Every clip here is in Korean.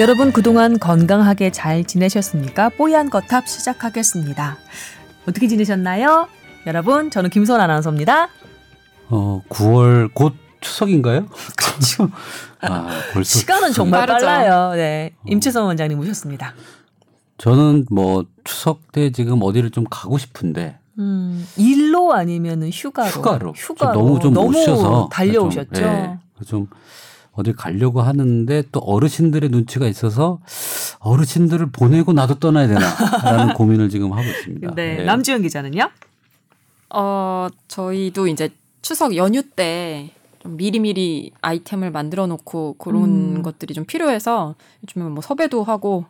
여러분 그동안 건강하게 잘 지내셨습니까? 뽀얀 거탑 시작하겠습니다. 어떻게 지내셨나요? 여러분, 저는 김선 아나운서입니다. 어, 9월 곧 추석인가요? 그렇죠. 아, 벌써 시간은 정말 빠르죠. 빨라요. 네. 임채성 원장님 모셨습니다. 저는 뭐 추석 때 지금 어디를 좀 가고 싶은데 음, 일로 아니면 휴가로? 휴가로, 휴가로. 좀 너무 좀못 쉬어서 달려오셨죠? 좀, 예, 좀 어디 가려고 하는데 또 어르신들의 눈치가 있어서 어르신들을 보내고 나도 떠나야 되나라는 고민을 지금 하고 있습니다. 네. 예. 남지현 기자는요? 어, 저희도 이제 추석 연휴 때 좀 미리미리 아이템을 만들어 놓고 그런 음. 것들이 좀 필요해서 요즘에 뭐 섭외도 하고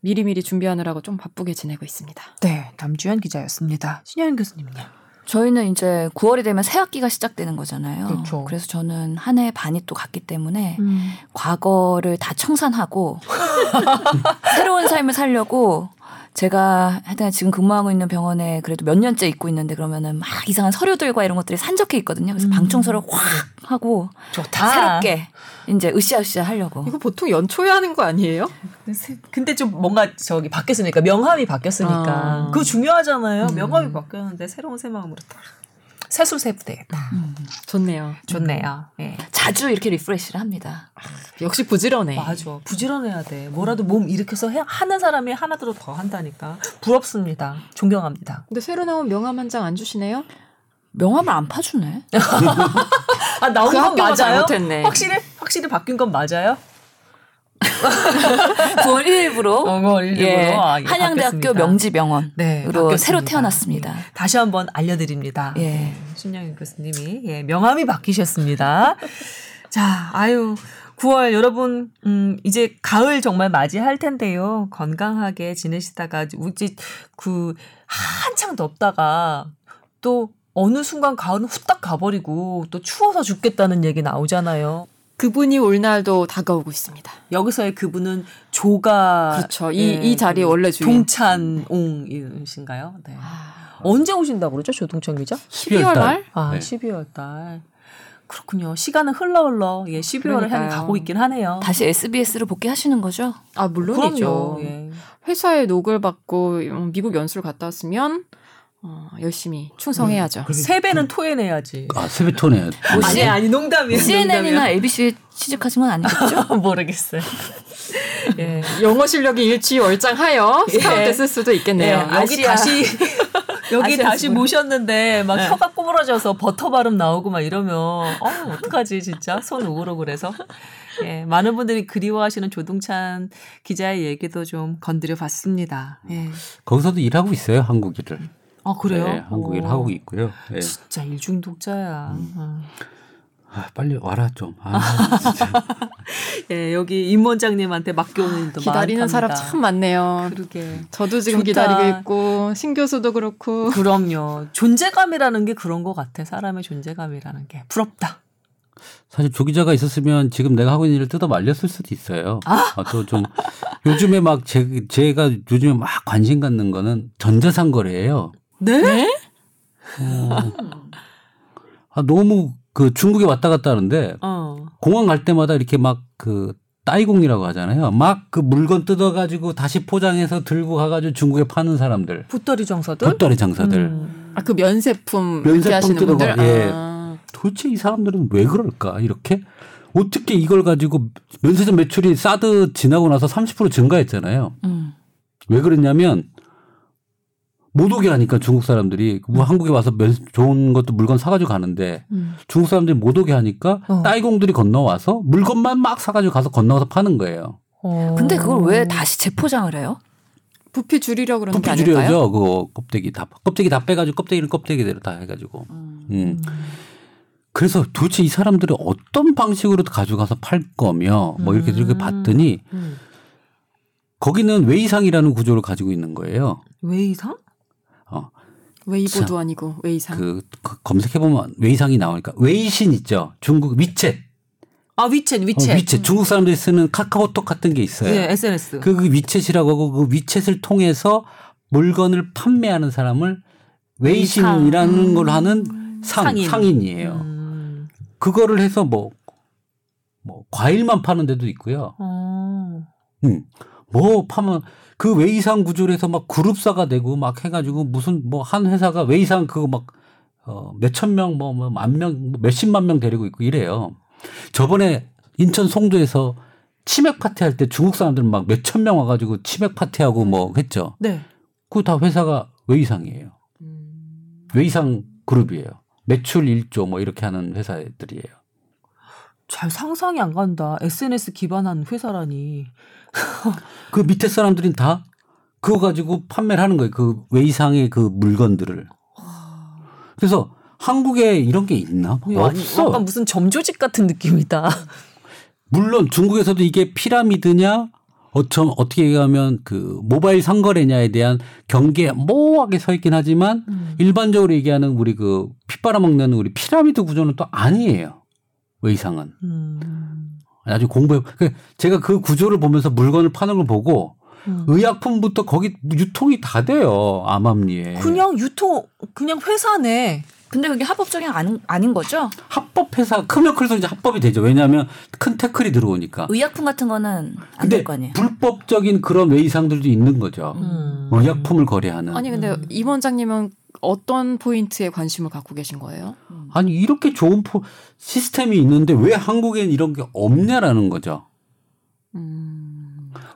미리미리 준비하느라고 좀 바쁘게 지내고 있습니다. 네. 남주현 기자였습니다. 신현 교수님은요? 저희는 이제 9월이 되면 새 학기가 시작되는 거잖아요. 그렇죠. 래서 저는 한 해 반이 또 갔기 때문에 음. 과거를 다 청산하고 새로운 삶을 살려고 제가 하여튼 지금 근무하고 있는 병원에 그래도 몇 년째 있고 있는데 그러면은 막 이상한 서류들과 이런 것들이 산적해 있거든요. 그래서 음. 방 청소를 확 하고 좋다. 새롭게 이제 으쌰으쌰 하려고. 이거 보통 연초에 하는 거 아니에요? 근데 좀 뭔가 저기 바뀌었으니까 명함이 바뀌었으니까 아. 그거 중요하잖아요. 음. 명함이 바뀌었는데 새로운 새 마음으로 딱 새수세부 되겠다. 음. 좋네요. 좋네요. 예. 자주 이렇게 리프레시를 합니다. 역시 부지런해. 맞아. 부지런해야 돼. 뭐라도 몸 일으켜서 해, 하는 사람이 하나도 더 한다니까. 부럽습니다. 존경합니다. 근데 새로 나온 명함 한 장 안 주시네요? 명함을 안 파주네. 아 나온 그 건 맞아요? 잘못했네. 확실히 확실히 바뀐 건 맞아요? 9월 1일부로 어, 일부러 예, 아, 예, 한양대학교 바뀌었습니다. 명지병원으로 네. 새로 태어났습니다. 예. 다시 한번 알려드립니다. 예. 네, 신영희 교수님이 예, 명함이 바뀌셨습니다. 자, 아유. 9월 여러분 음 이제 가을 정말 맞이할 텐데요. 건강하게 지내시다가 우지 그 한창 덥다가 또 어느 순간 가을은 후딱 가버리고 또 추워서 죽겠다는 얘기 나오잖아요. 그분이 올 날도 다가오고 있습니다. 여기서의 그분은 조가 그렇죠. 이, 이 자리에 원래 주인. 동찬옹이신가요? 네. 언제 오신다고 그러죠? 조동찬 기자? 12월 말? 아, 네. 12월 달. 그렇군요. 시간은 흘러 흘러 예, 12월을 향해 그러니까요. 가고 있긴 하네요. 다시 SBS로 복귀하시는 거죠? 아, 물론이죠. 그럼요. 예. 회사에 녹을 받고 음, 미국 연수를 갔다 왔으면 어, 열심히 충성해야죠. 세배는 토해내야지. 아, 세배토네. 아니 아니 농담이에요. CNN이나 ABC에 취직하신 건 아니겠죠? 모르겠어요. 예. 영어 실력이 일취월장하여 예. 스카우트 쓸 수도 있겠네요. 네, 여기 아시아. 다시 여기 아시아 다시. 모셨는데 막 혀가 꼬부러져서 버터 발음 나오고 막 이러면 어 어떡하지 진짜 손 우그러그래서 예 많은 분들이 그리워하시는 조동찬 기자의 얘기도 좀 건드려 봤습니다. 예. 거기서도 일하고 있어요, 한국 일을. 아 그래요? 네, 한국 일 오. 하고 있고요. 예. 진짜 일중독자야. 어. 아, 빨리 와라 좀. 아, 진짜. 예 여기 임 원장님한테 맡겨오는 일도 기다리는 사람 많답니다. 참 많네요. 그러게. 저도 지금 좋다. 기다리고 있고 신 교수도 그렇고 그럼요. 존재감이라는 게 그런 것 같아. 사람의 존재감이라는 게 부럽다. 사실 조 기자가 있었으면 지금 내가 하고 있는 일을 뜯어 말렸을 수도 있어요. 아, 또좀 요즘에 막 제, 제가 요즘에 막 관심 갖는 거는 전자상 거래예요. 네? 어. 아, 너무 그 중국에 왔다 갔다 하는데 어. 공항 갈 때마다 이렇게 막 그 따이공이라고 하잖아요. 막 그 물건 뜯어가지고 다시 포장해서 들고 가가지고 중국에 파는 사람들. 붓다리 장사들? 붓다리 장사들. 음. 아, 그 면세품 면세품 뜯어가, 분들. 예. 아. 도대체 이 사람들은 왜 그럴까? 이렇게 어떻게 이걸 가지고 면세점 매출이 사드 지나고 나서 30% 증가했잖아요. 음. 왜 그랬냐면 못 오게 하니까 중국 사람들이 뭐 한국에 와서 면, 좋은 것도 물건 사가지고 가는데 음. 중국 사람들이 못 오게 하니까 어. 따이공들이 건너와서 물건만 막 사가지고 가서 건너가서 파는 거예요. 어. 근데 그걸 왜 다시 재포장을 해요? 부피 줄이려고 그러는 게 껍데기 아닐까요? 줄여져. 그거 껍데기 다 껍데기 다 빼가지고 껍데기는 껍데기대로 다 해가지고. 음. 그래서 도대체 이 사람들이 어떤 방식으로 가져가서 팔 거며 뭐 이렇게 이렇게 음. 봤더니 음. 거기는 웨이상이라는 구조를 가지고 있는 거예요. 웨이상? 어, 웨이보도 아니고 웨이상. 그, 그 검색해 보면 웨이상이 나오니까 웨이신 있죠. 중국 위챗. 아 위챗 어, 위챗. 위챗. 중국 사람들이 쓰는 카카오톡 같은 게 있어요. 예, SNS. 그, 그 위챗이라고 하고 그 위챗을 통해서 물건을 판매하는 사람을 웨이신이라는 걸 하는 상, 상인. 상인. 이에요 음. 그거를 해서 뭐, 뭐, 과일만 파는 데도 있고요. 어. 응. 뭐 파면 그 외이상 구조를 해서 막 그룹사가 되고 막 해가지고 무슨 뭐 한 회사가 외이상 그거 막 어, 몇천 명, 뭐, 뭐, 만 명, 뭐 몇십만 명 데리고 있고 이래요. 저번에 인천 송도에서 치맥 파티 할 때 중국 사람들 막 몇천 명 와가지고 치맥 파티하고 뭐 했죠. 네. 그거 다 회사가 외이상이에요. 외이상 그룹이에요. 매출 1조 뭐 이렇게 하는 회사들이에요. 잘 상상이 안 간다. SNS 기반한 회사라니. 그 밑에 사람들은 다 그거 가지고 판매를 하는 거예요. 그 외이상의 그 물건들을. 그래서 한국에 이런 게 있나? 아니, 없어. 약간 무슨 점조직 같은 느낌이다. 물론 중국에서도 이게 피라미드냐 어쩜 어떻게 얘기하면 그 모바일 상거래냐에 대한 경계에 모호하게 서 있긴 하지만 음. 일반적으로 얘기하는 우리 그 핏빨아먹는 우리 피라미드 구조는 또 아니에요. 외이상은. 음. 나중에 공부해. 그 제가 그 구조를 보면서 물건을 파는 걸 보고 음. 의약품부터 거기 유통이 다 돼요. 암암리에. 그냥 유통 그냥 회사네. 근데 그게 합법적인 아닌, 아닌 거죠? 합법 회사 크면 클수록 이제 합법이 되죠. 왜냐하면 큰 태클이 들어오니까. 의약품 같은 거는 안 될 거 아니에요. 불법적인 그런 외이상들도 있는 거죠. 음. 의약품을 거래하는. 아니 근데 음. 임 원장님은 어떤 포인트에 관심을 갖고 계신 거예요? 아니 이렇게 좋은 포, 시스템이 있는데 왜 한국엔 이런 게 없냐라는 거죠. 음.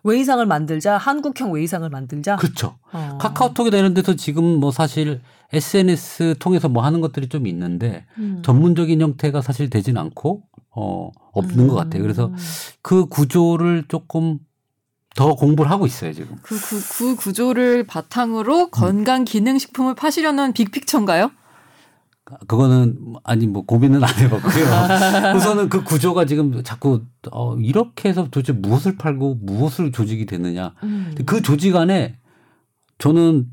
외이상을 만들자. 한국형 외이상을 만들자. 그렇죠. 어. 카카오톡이나 이런 데서 지금 뭐 사실 SNS 통해서 뭐 하는 것들이 좀 있는데 음. 전문적인 형태가 사실 되진 않고 어 없는 것 같아요. 그래서 그 구조를 조금 더 공부를 하고 있어요 지금. 그, 그, 그 구조를 바탕으로 건강 기능식품을 파시려는 빅픽처인가요? 그거는 아니 뭐 고민은 안 해봤고요. 우선은 그 구조가 지금 자꾸 어 이렇게 해서 도대체 무엇을 팔고 무엇을 조직이 되느냐. 음. 그 조직 안에 저는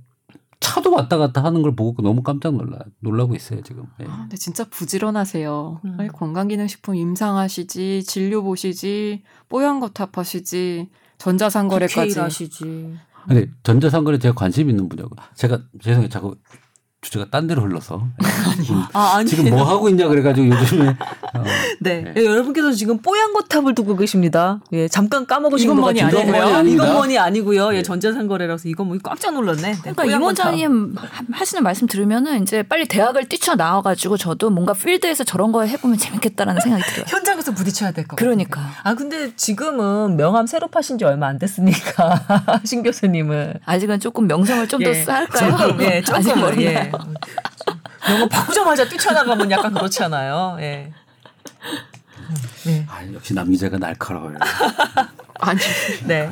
차도 왔다 갔다 하는 걸 보고 너무 깜짝 놀라 놀라고 있어요 지금. 예. 아, 근데 진짜 부지런하세요. 음. 아니, 건강기능식품 임상하시지, 진료 보시지, 뽀얀거탑 하시지, 전자상거래까지. 디테일하시지. 근데 전자상거래 제가 관심 있는 분야고 제가 죄송해요 자꾸 주제가 딴 데로 흘러서 아, 아니. 지금 뭐 하고 있냐 그래가지고 요즘에 어, 네. 네. 예, 여러분께서 지금 뽀얀거탑을 두고 계십니다. 예, 잠깐 까먹으신 이건 것 뭐니 같은데. 아니고요. 이건 뭐니 아니고요. 예, 네. 전자상거래라서 이건 뭐 깜짝 놀랐네. 네, 그러니까 임 뽀얀거탑. 원장님 하- 하시는 말씀 들으면은 이제 빨리 대학을 뛰쳐 나와가지고 저도 뭔가 필드에서 저런 거 해보면 재밌겠다라는 생각이 들어요. 현장에서 부딪혀야 될 것 같아요. 그러니까. 아 근데 지금은 명함 새로 파신 지 얼마 안 됐으니까 신 교수님은 아직은 조금 명성을 좀더 예, 쌓을까요? 조금, 예, 아직 조금 모르나요? 예. 명함 바꾸자마자 뛰쳐나가면 약간 그렇잖아요. 예. 네. 아, 역시 남기자가 날카로워요. 아니, 네.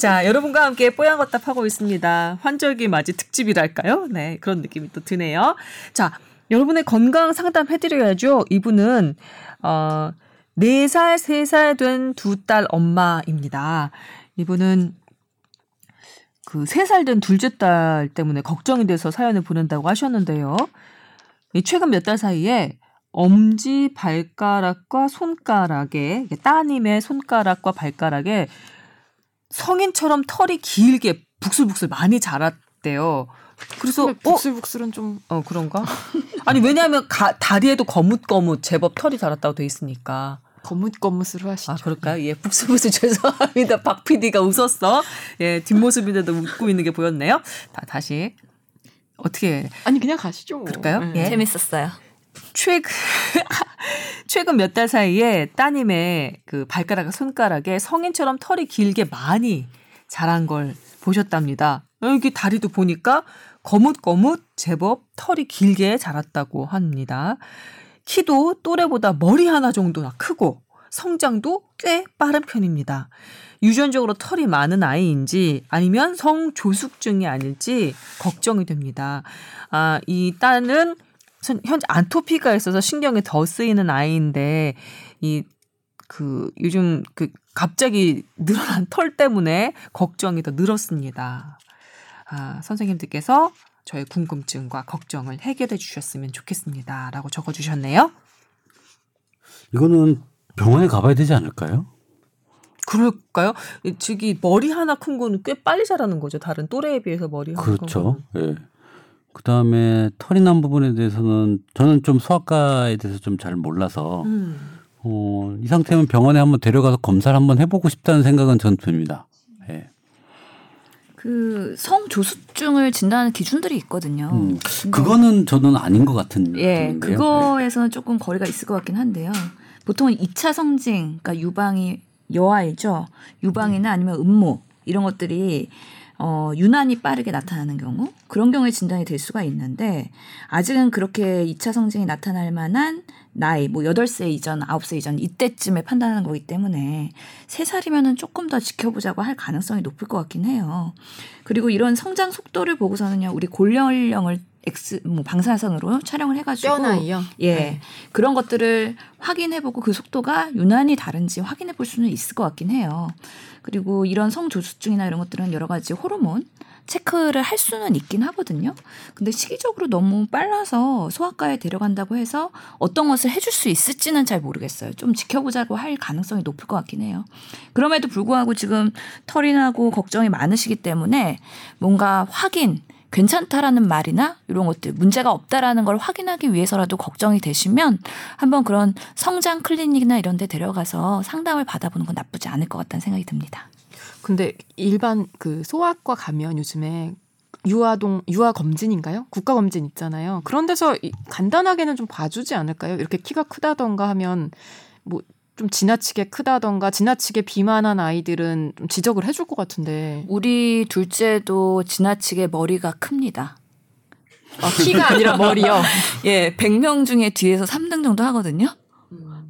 자, 여러분과 함께 뽀얀거탑 하고 있습니다. 환절기 맞이 특집이랄까요? 네, 그런 느낌이 또 드네요. 자, 여러분의 건강 상담 해드려야죠. 이분은, 어, 4살, 3살 된 두 딸 엄마입니다. 이분은 그 3살 된 둘째 딸 때문에 걱정이 돼서 사연을 보낸다고 하셨는데요. 이 최근 몇 달 사이에 엄지 발가락과 손가락에 따님의 손가락과 발가락에 성인처럼 털이 길게 북슬북슬 많이 자랐대요. 그래서 어, 북슬북슬은 좀어 그런가? 아니 왜냐하면 가, 다리에도 거뭇거뭇 제법 털이 자랐다고 돼 있으니까. 거뭇거뭇으로 하시죠. 아 그럴까요? 예, 북슬북슬 죄송합니다. 박 PD가 웃었어. 예, 뒷모습인데도 웃고 있는 게 보였네요. 다 다시 어떻게 아니 그냥 가시죠. 뭐. 그럴까요? 네. 예. 재밌었어요. 최근 최근 몇 달 사이에 따님의 그 발가락 손가락에 성인처럼 털이 길게 많이 자란 걸 보셨답니다. 여기 다리도 보니까 거뭇거뭇 제법 털이 길게 자랐다고 합니다. 키도 또래보다 머리 하나 정도나 크고 성장도 꽤 빠른 편입니다. 유전적으로 털이 많은 아이인지 아니면 성조숙증이 아닐지 걱정이 됩니다. 아, 이 딸은 선- 현재 안토피가 있어서 신경이 더 쓰이는 아이인데 이 그 요즘 그 갑자기 늘어난 털 때문에 걱정이 더 늘었습니다. 아, 선생님들께서 저의 궁금증과 걱정을 해결해 주셨으면 좋겠습니다 라고 적어 주셨네요. 이거는 병원에 가봐야 되지 않을까요? 그럴까요? 이 저기 머리 하나 큰 거는 꽤 빨리 자라는 거죠. 다른 또래에 비해서 머리 하나 큰 그렇죠. 예. 그 다음에 털이 난 부분에 대해서는 저는 좀 소아과에 대해서 좀 잘 몰라서 음. 어, 이 상태면 병원에 한번 데려가서 검사를 한번 해보고 싶다는 생각은 전 듭니다. 그 성조숙증을 진단하는 기준들이 있거든요. 음, 그거는 저는 아닌 것 같은 예. 그거에서는 조금 거리가 있을 것 같긴 한데요. 보통은 2차 성징, 그러니까 유방이 여아이죠. 유방이나 아니면 음모 이런 것들이 어, 유난히 빠르게 나타나는 경우 그런 경우에 진단이 될 수가 있는데 아직은 그렇게 2차 성징이 나타날 만한 나이 뭐 8세 이전, 9세 이전 이때쯤에 판단하는 거기 때문에 3살이면은 조금 더 지켜보자고 할 가능성이 높을 것 같긴 해요. 그리고 이런 성장 속도를 보고서는요. 우리 골연령을 X 뭐 방사선으로 촬영을 해 가지고 뼈나이요? 예. 네. 그런 것들을 확인해보고 그 속도가 유난히 다른지 확인해볼 수는 있을 것 같긴 해요. 그리고 이런 성조숙증이나 이런 것들은 여러 가지 호르몬 체크를 할 수는 있긴 하거든요. 근데 시기적으로 너무 빨라서 소아과에 데려간다고 해서 어떤 것을 해줄 수 있을지는 잘 모르겠어요. 좀 지켜보자고 할 가능성이 높을 것 같긴 해요. 그럼에도 불구하고 지금 털이 나고 걱정이 많으시기 때문에 뭔가 확인, 괜찮다라는 말이나 이런 것들 문제가 없다라는 걸 확인하기 위해서라도 걱정이 되시면 한번 그런 성장 클리닉이나 이런 데 데려가서 상담을 받아보는 건 나쁘지 않을 것 같다는 생각이 듭니다. 근데 일반 그 소아과 가면 요즘에 유아동 유아 검진인가요? 국가 검진 있잖아요. 그런 데서 이- 간단하게는 좀 봐주지 않을까요? 이렇게 키가 크다던가 하면 뭐 좀 지나치게 크다던가 지나치게 비만한 아이들은 좀 지적을 해줄 것 같은데 우리 둘째도 지나치게 머리가 큽니다. 아, 키가 아니라 머리요. 예, 100명 중에 뒤에서 3등 정도 하거든요.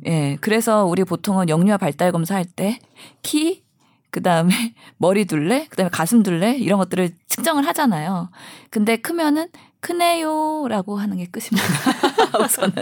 예, 그래서 우리 보통은 영유아 발달 검사할 때 키, 그 다음에 머리 둘레, 그 다음에 가슴 둘레 이런 것들을 측정을 하잖아요. 근데 크면은 크네요라고 하는 게 끝입니다. 우선은.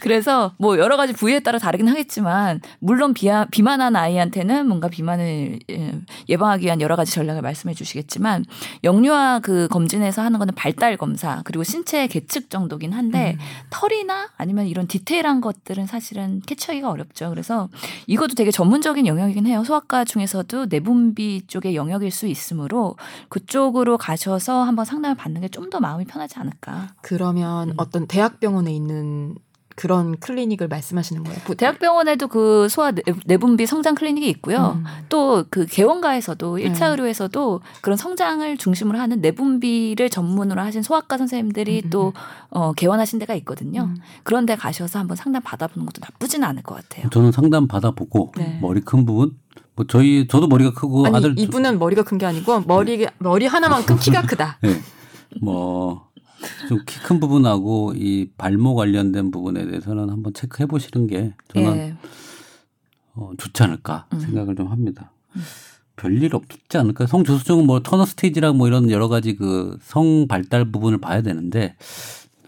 그래서 뭐 여러 가지 부위에 따라 다르긴 하겠지만 물론 비하, 비만한 아이한테는 뭔가 비만을 예, 예방하기 위한 여러 가지 전략을 말씀해 주시겠지만 영유아 그 검진에서 하는 거는 발달 검사 그리고 신체 계측 정도긴 한데 털이나 아니면 이런 디테일한 것들은 사실은 캐치하기가 어렵죠. 그래서 이것도 되게 전문적인 영역이긴 해요. 소아과 중에서도 내분비 쪽의 영역일 수 있으므로 그쪽으로 가셔서 한번 상담을 받는 게 좀 더 마음이 편하지 않을까. 그 러면 어떤 대학병원에 있는 그런 클리닉을 말씀하시는 거예요? 보- 대학병원에도 그 소아 내- 내분비 성장 클리닉이 있고요. 음. 또그 개원가에서도 일 1차 네. 의료에서도 그런 성장을 중심으로 하는 내분비를 전문으로 하신 소아과 선생님들이 음, 또 어, 개원하신 데가 있거든요. 음. 그런 데 가셔서 한번 상담 받아보는 것도 나쁘지는 않을 것 같아요. 저는 상담 받아보고 네. 머리 큰 부분 뭐 저희 저도 머리가 크고 아니 아들 이분은 머리가 큰 게 아니고 머리 머리 하나만큼 키가 크다. 네. 뭐 좀 키 큰 부분하고 이 발모 관련된 부분에 대해서는 한번 체크해 보시는 게 저는 예. 어, 좋지 않을까 음. 생각을 좀 합니다. 별일 없지 않을까? 성조수증은 뭐 터너 스테이지랑 뭐 이런 여러 가지 그 성 발달 부분을 봐야 되는데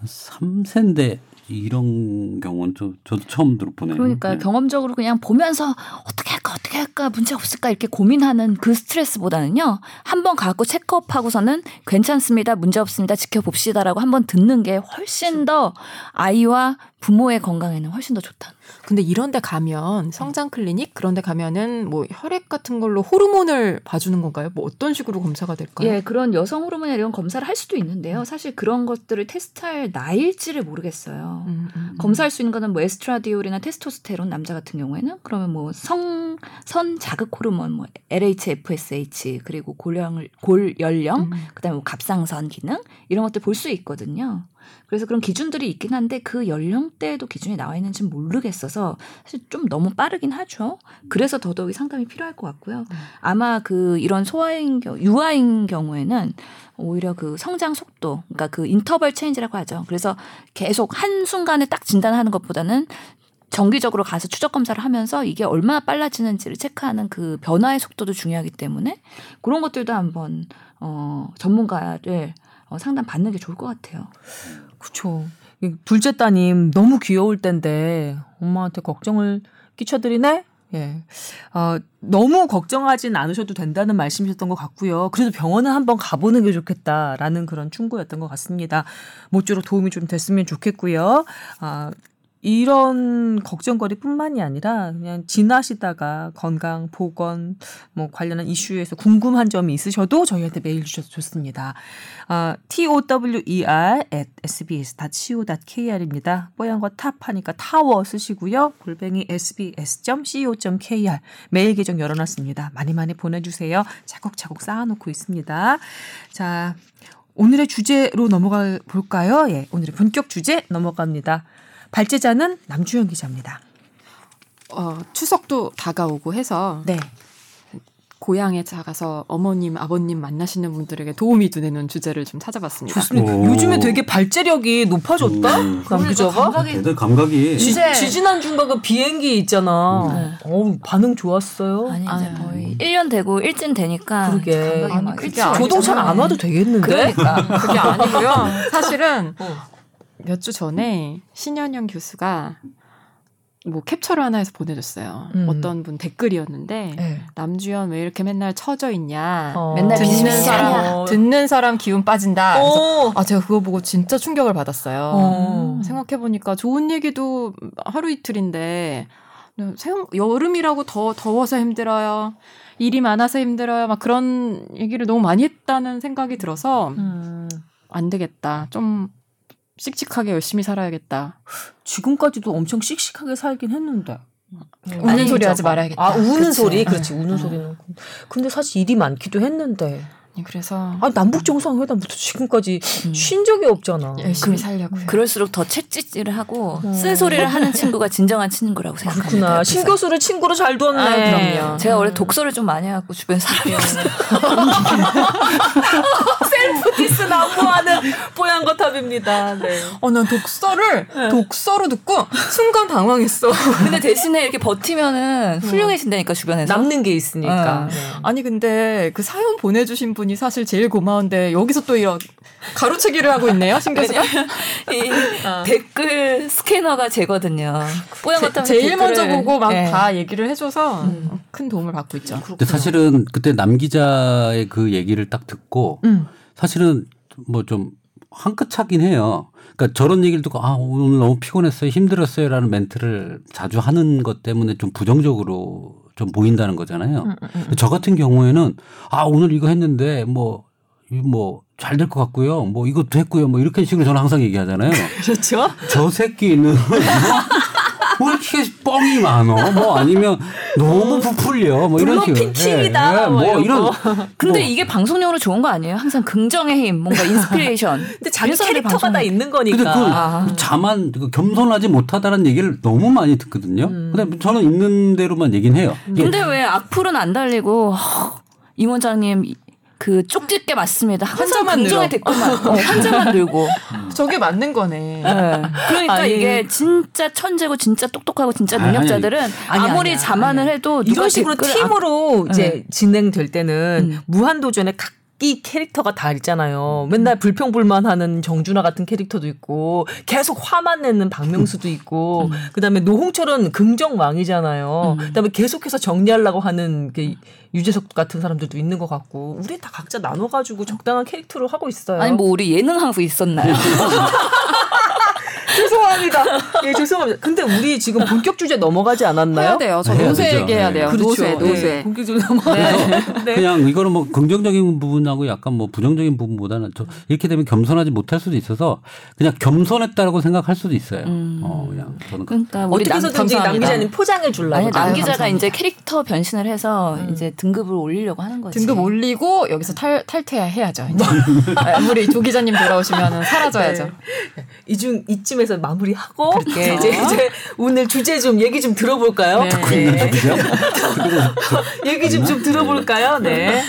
3세인데 이런 경우는 좀 저도 처음 들어보네요. 그러니까 네. 경험적으로 그냥 보면서 어떻게 할까 어떻게 할까 문제 없을까 이렇게 고민하는 그 스트레스보다는요 한 번 가고 체크업하고서는 괜찮습니다 문제 없습니다 지켜봅시다라고 한 번 듣는 게 훨씬 더 아이와 부모의 건강에는 훨씬 더 좋다. 근데 이런 데 가면 성장 클리닉 그런 데 가면은 뭐 혈액 같은 걸로 호르몬을 봐주는 건가요? 뭐 어떤 식으로 검사가 될까요? 예, 그런 여성 호르몬 이런 검사를 할 수도 있는데요. 사실 그런 것들을 테스트할 나일지를 모르겠어요. 음, 음, 음. 검사할 수 있는 거는 뭐 에스트라디올이나 테스토스테론 남자 같은 경우에는 그러면 뭐 성선 자극 호르몬 뭐 LH, FSH 그리고 골령 골연령 음. 그다음에 뭐 갑상선 기능 이런 것들 볼 수 있거든요. 그래서 그런 기준들이 있긴 한데 그 연령대에도 기준이 나와 있는지는 모르겠어서 사실 좀 너무 빠르긴 하죠. 그래서 더더욱이 상담이 필요할 것 같고요. 아마 그 이런 소아인 경우, 유아인 경우에는 오히려 그 성장 속도, 그러니까 그 인터벌 체인지라고 하죠. 그래서 계속 한 순간에 딱 진단하는 것보다는 정기적으로 가서 추적 검사를 하면서 이게 얼마나 빨라지는지를 체크하는 그 변화의 속도도 중요하기 때문에 그런 것들도 한번 어 전문가를 어, 상담 받는 게 좋을 것 같아요. 이 둘째 따님 너무 귀여울 텐데 엄마한테 걱정을 끼쳐드리네? 예. 어, 너무 걱정하진 않으셔도 된다는 말씀이셨던 것 같고요. 그래도 병원은 한번 가보는 게 좋겠다라는 그런 충고였던 것 같습니다. 모쪼록 도움이 좀 됐으면 좋겠고요. 아, 이런 걱정거리뿐만이 아니라 그냥 지나시다가 건강, 보건 뭐 관련한 이슈에서 궁금한 점이 있으셔도 저희한테 메일 주셔도 좋습니다. 아, tower at sbs.co.kr입니다. 뽀얀거탑 하니까 타워 쓰시고요. 골뱅이 sbs.co.kr 메일 계정 열어놨습니다. 많이 많이 보내주세요. 차곡차곡 쌓아놓고 있습니다. 자, 오늘의 주제로 넘어가 볼까요? 예, 오늘의 본격 주제 넘어갑니다. 발제자는 남주현 기자입니다. 어, 추석도 다가오고 해서 네. 고향에 가서 어머님, 아버님 만나시는 분들에게 도움이 되는 주제를 좀 찾아봤습니다. 좋습니다. 오. 요즘에 되게 발제력이 높아졌다. 음. 남기자가. 애들 감각이 지, 이제- 지지난 중가 그 비행기 있잖아. 네. 어우, 반응 좋았어요. 아니 이제 아, 거의 1년 되고 일진 되니까 그러게. 감각이 아니, 막 그게. 조동차는 안 와도 되겠는데? 그러니까 그게 아니고요. 사실은 어. 몇 주 전에 신현영 교수가 뭐 캡처를 하나 해서 보내줬어요. 음. 어떤 분 댓글이었는데 네. 남주현 왜 이렇게 맨날 처져 있냐. 어. 맨날 듣는. 사람 듣는 사람 기운 빠진다. 그래서 어. 아 제가 그거 보고 진짜 충격을 받았어요. 어. 생각해 보니까 좋은 얘기도 하루 이틀인데 생- 여름이라고 더 더워서 힘들어요. 일이 많아서 힘들어요. 막 그런 얘기를 너무 많이 했다는 생각이 들어서 음. 안 되겠다. 좀 씩씩하게 열심히 살아야겠다. 지금까지도 엄청 씩씩하게 살긴 했는데. 우는 아니, 소리. 하지 말아야겠다. 아, 우는 그치. 소리. 그렇지. 우는 음. 소리는. 근데 사실 일이 많기도 했는데. 그래서 아, 남북 정상회담부터 지금까지 음. 쉰 적이 없잖아. 열심히 살려고요. 그럴수록 더 채찍질을 하고 음. 쓴소리를 하는 친구가 진정한 친구라고 생각합니다. 그렇구나. 신 교수를 친구로 잘 뒀네. 아, 그럼요. 제가 원래 독서를 좀 많이 하고 주변 사람이 없어요. self diss 난무하는 뽀얀거탑입니다. 네. 어, 난 독서를 독서로 듣고 순간 당황했어. 근데 대신에 이렇게 버티면은 훌륭해진다니까 주변에서. 남는 게 있으니까. 어. 네. 아니 근데 그 사연 보내주신 분이 사실 제일 고마운데 여기서 또 이런 가로채기를 하고 있네요, 신 교수가. 이 댓글 스캐너가 제거든요. 뽀얀 제- 것같 제일 먼저 보고 막 네. 다 얘기를 해줘서 큰 도움을 받고 있죠. 근데 사실은 그때 남 기자의 그 얘기를 딱 듣고 음. 사실은 뭐 좀 한끗 차긴 해요. 그러니까 저런 얘기를 듣고 아 오늘 너무 피곤했어요, 힘들었어요라는 멘트를 자주 하는 것 때문에 좀 부정적으로 좀 보인다는 거잖아요. 저 같은 경우에는 아 오늘 이거 했는데 뭐 뭐 잘 될 것 같고요, 뭐 이것도 했고요, 뭐 이렇게 식으로 저는 항상 얘기하잖아요. 그렇죠. 저 새끼는 왜 이렇게 뻥이 많어? 뭐 아니면 너무 부풀려? 뭐 이런 식으로. bluffing king이다, 예, 예, 뭐 뭐 이런. 근데 뭐. 이게 방송용으로 좋은 거 아니에요? 항상 긍정의 힘, 뭔가 inspiration. 근데 자기 캐릭터가 방송- 다 있는 근데 거니까. 그 아. 자만 그 겸손하지 못하다는 얘기를 너무 많이 듣거든요. 음. 근데 저는 있는 대로만 얘기는 해요. 근데 왜 악플은 안 달리고 허, 임 원장님 그 쪽집게 맞습니다. 긍정의. 댓글만 어, 한자만 늘고. 저게 맞는 거네. 네. 그러니까 아니. 이게 진짜 천재고 진짜 똑똑하고 진짜 아니, 능력자들은 아니, 아무리 아니야. 자만을 해도 누가 이런 식으로 팀으로 이제 네. 진행될 때는 음. 무한 도전에 각기 캐릭터가 다 있잖아요. 맨날 불평불만하는 정준하 같은 캐릭터도 있고 계속 화만 내는 박명수도 있고 그다음에 노홍철은 긍정왕이잖아요. 그다음에 계속해서 정리하려고 하는 그 유재석 같은 사람들도 있는 것 같고 우리 다 각자 나눠가지고 적당한 캐릭터로 하고 있어요. 아니 뭐 우리 예능 하고 있었나요? 죄송합니다. 예 죄송합니다. 근데 우리 지금 본격 주제 넘어가지 않았나요? 해야 돼요. 저 해야 노세. 얘기해야 돼요. 그렇죠. 노세, 노세. 네, 본격적으로 넘어가요. 네. 그냥 이거는 뭐 긍정적인 부분하고 약간 뭐 부정적인 부분보다는 저 이렇게 되면 겸손하지 못할 수도 있어서 그냥 겸손했다라고 생각할 수도 있어요. 음. 어, 그냥 저는 그러니까 우리 남, 어떻게서든지 남 포장해 주려고. 아니 남 기자가. 이제 캐릭터 변신을 해서 이제 등급을 올리려고 하는 거지. 등급 올리고 여기서 탈 탈퇴해야죠. 이제. 아, 우리 조 기자님 돌아오시면 사라져야죠. 네. 이중 이쯤 에서 마무리하고 네, 이제 이제 오늘 주제 좀 얘기 좀 들어볼까요? 네. 듣고 있는 누구죠? 얘기 좀 좀 들어볼까요? 네.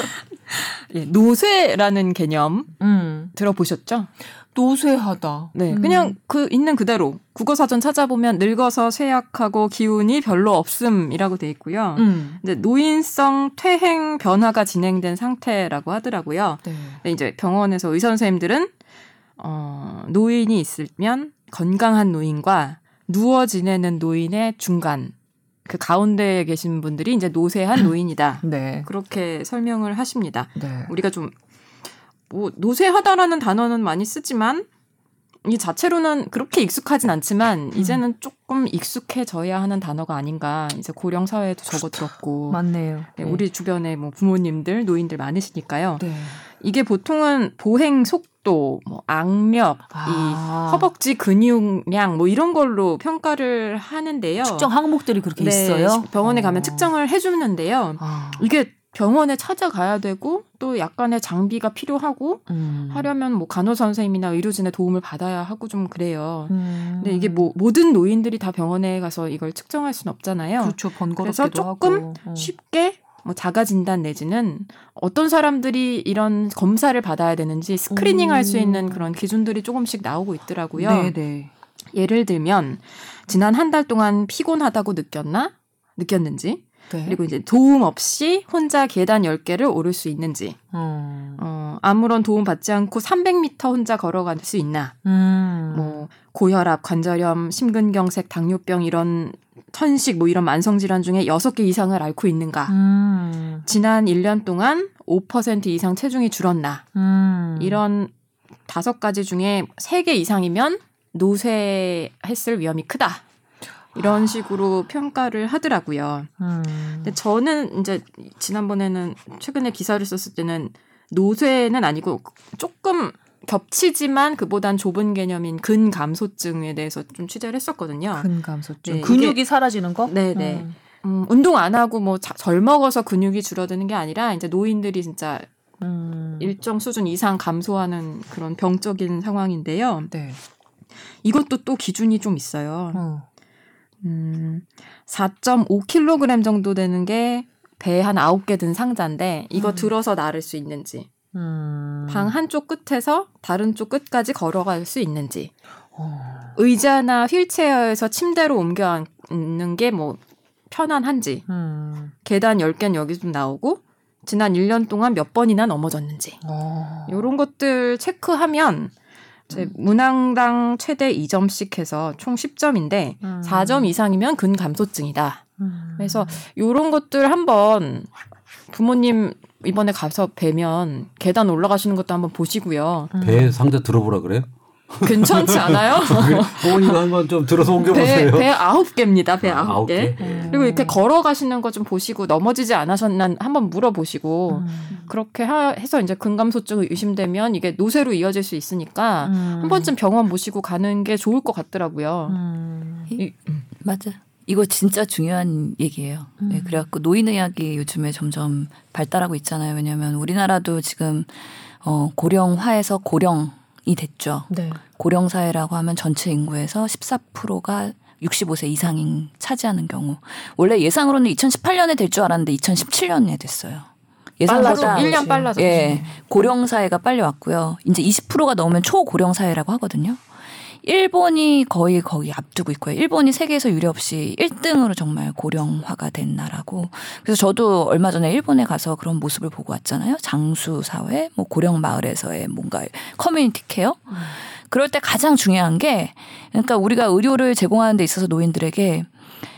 예, 노세라는 개념 음. 들어보셨죠? 노쇠하다. 네, 그냥 그 있는 그대로 국어 사전 찾아보면 늙어서 쇠약하고 기운이 별로 없음이라고 돼 있고요. 음. 이제 노인성 퇴행 변화가 진행된 상태라고 하더라고요. 네. 근데 이제 병원에서 의사 선생님들은 어, 노인이 있으면 건강한 노인과 누워 지내는 노인의 중간 그 가운데에 계신 분들이 이제 노쇠한 노인이다. 네. 그렇게 설명을 하십니다. 네. 우리가 좀 뭐 노쇠하다라는 단어는 많이 쓰지만 이 자체로는 그렇게 익숙하진 않지만 이제는 조금 익숙해져야 하는 단어가 아닌가. 이제 고령 사회에도 접어들었고. 맞네요. 네, 우리 주변에 뭐 부모님들, 노인들 많으시니까요. 네. 이게 보통은 보행 속도, 뭐 악력, 아. 이 허벅지 근육량 뭐 이런 걸로 평가를 하는데요. 측정 항목들이 그렇게 네, 있어요. 병원에 가면 어. 측정을 해주는데요. 아. 이게 병원에 찾아가야 되고 또 약간의 장비가 필요하고 음. 하려면 뭐 간호사 선생님이나 의료진의 도움을 받아야 하고 좀 그래요. 음. 근데 이게 뭐 모든 노인들이 다 병원에 가서 이걸 측정할 수는 없잖아요. 그렇죠 번거롭기도 그래서 조금 하고. 어. 쉽게 뭐 자가 진단 내지는 어떤 사람들이 이런 검사를 받아야 되는지 스크리닝 할수 음. 있는 그런 기준들이 조금씩 나오고 있더라고요. 네네. 예를 들면 지난 한 달 동안 피곤하다고 느꼈나? 느꼈는지 네. 그리고 이제 도움 없이 혼자 계단 10개를 오를 수 있는지 어. 어, 아무런 도움 받지 않고 300m 혼자 걸어갈 수 있나 음. 뭐 고혈압, 관절염, 심근경색, 당뇨병 이런 천식 뭐 이런 만성 질환 중에 6개 이상을 앓고 있는가? 음. 지난 1년 동안 5% 이상 체중이 줄었나? 음. 이런 다섯 가지 중에 3개 이상이면 노쇠했을 위험이 크다. 이런 식으로 평가를 하더라고요. 음. 근데 저는 이제 지난번에는 최근에 기사를 썼을 때는 노쇠는 아니고 조금 겹치지만 그보단 좁은 개념인 근감소증에 대해서 좀 취재를 했었거든요. 근감소증. 네, 근육이 이게- 사라지는 거? 네 네. 음. 음, 운동 안 하고 뭐절 먹어서 근육이 줄어드는 게 아니라 이제 노인들이 진짜 음. 일정 수준 이상 감소하는 그런 병적인 상황인데요. 네. 이것도 또 기준이 좀 있어요. 어. 음, 4.5kg 정도 되는 게 배 한 9개 든 상자인데 이거 음. 들어서 나를 수 있는지 음. 방 한쪽 끝에서 다른 쪽 끝까지 걸어갈 수 있는지 어. 의자나 휠체어에서 침대로 옮겨 앉는 게 뭐 편안한지 음. 계단 10개는 여기 좀 나오고 지난 1년 동안 몇 번이나 넘어졌는지 어. 요런 것들 체크하면 이제 문항당 최대 2점씩 해서 총 10점인데 음. 4점 이상이면 근감소증이다. 음. 그래서 요런 것들 한번 부모님 이번에 가서 뵈면 계단 올라가시는 것도 한번 보시고요. 음. 배 상자 들어보라 그래요? 괜찮지 않아요? 어머니가 한번 좀 들어서 배, 옮겨보세요. 배 아홉 개입니다. 배 아홉 아홉 개. 개? 음. 그리고 이렇게 걸어가시는 거 좀 보시고 넘어지지 않으셨나 한번 물어보시고 음. 그렇게 하- 해서 이제 근감소증이 의심되면 이게 노쇠로 이어질 수 있으니까 음. 한 번쯤 병원 모시고 가는 게 좋을 것 같더라고요. 음. 이- 맞아. 이거 진짜 중요한 얘기예요. 네, 음. 그래갖고 노인의학이 요즘에 점점 발달하고 있잖아요. 왜냐하면 우리나라도 지금 어, 고령화에서 고령이 됐죠. 네. 고령 사회라고 하면 전체 인구에서 14%가 65세 이상인 차지하는 경우 원래 예상으로는 2018년에 될 줄 알았는데 2017년에 됐어요. 예상보다 빨라져. 1년 빨라졌죠. 예, 고령 사회가 빨리 왔고요. 이제 20%가 넘으면 초고령 사회라고 하거든요. 일본이 거의 거기 앞두고 있고요. 일본이 세계에서 유례없이 1등으로 정말 고령화가 된 나라고. 그래서 저도 얼마 전에 일본에 가서 그런 모습을 보고 왔잖아요. 장수 사회, 뭐 고령 마을에서의 뭔가 community care. 그럴 때 가장 중요한 게 그러니까 우리가 의료를 제공하는 데 있어서 노인들에게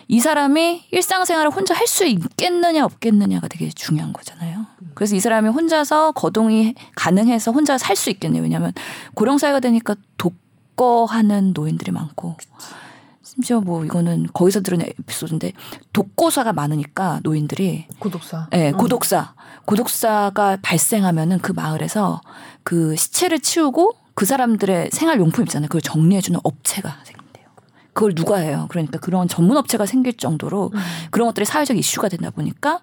이 사람이 일상생활을 혼자 할 수 있겠느냐 없겠느냐가 되게 중요한 거잖아요. 그래서 이 사람이 혼자서 거동이 가능해서 혼자 살 수 있겠네요. 왜냐하면 고령 사회가 되니까 독 거하는 노인들이 많고 심지어 뭐 이거는 거기서 들은 에피소드인데 독거사가 많으니까 노인들이 구독사. 예, 고독사. 고독사가 발생하면은 그 마을에서 그 시체를 치우고 그 사람들의 생활 용품 있잖아요. 그걸 정리해 주는 업체가 생긴대요. 그걸 누가 해요? 그러니까 그런 전문 업체가 생길 정도로 그런 것들이 사회적 이슈가 되다 보니까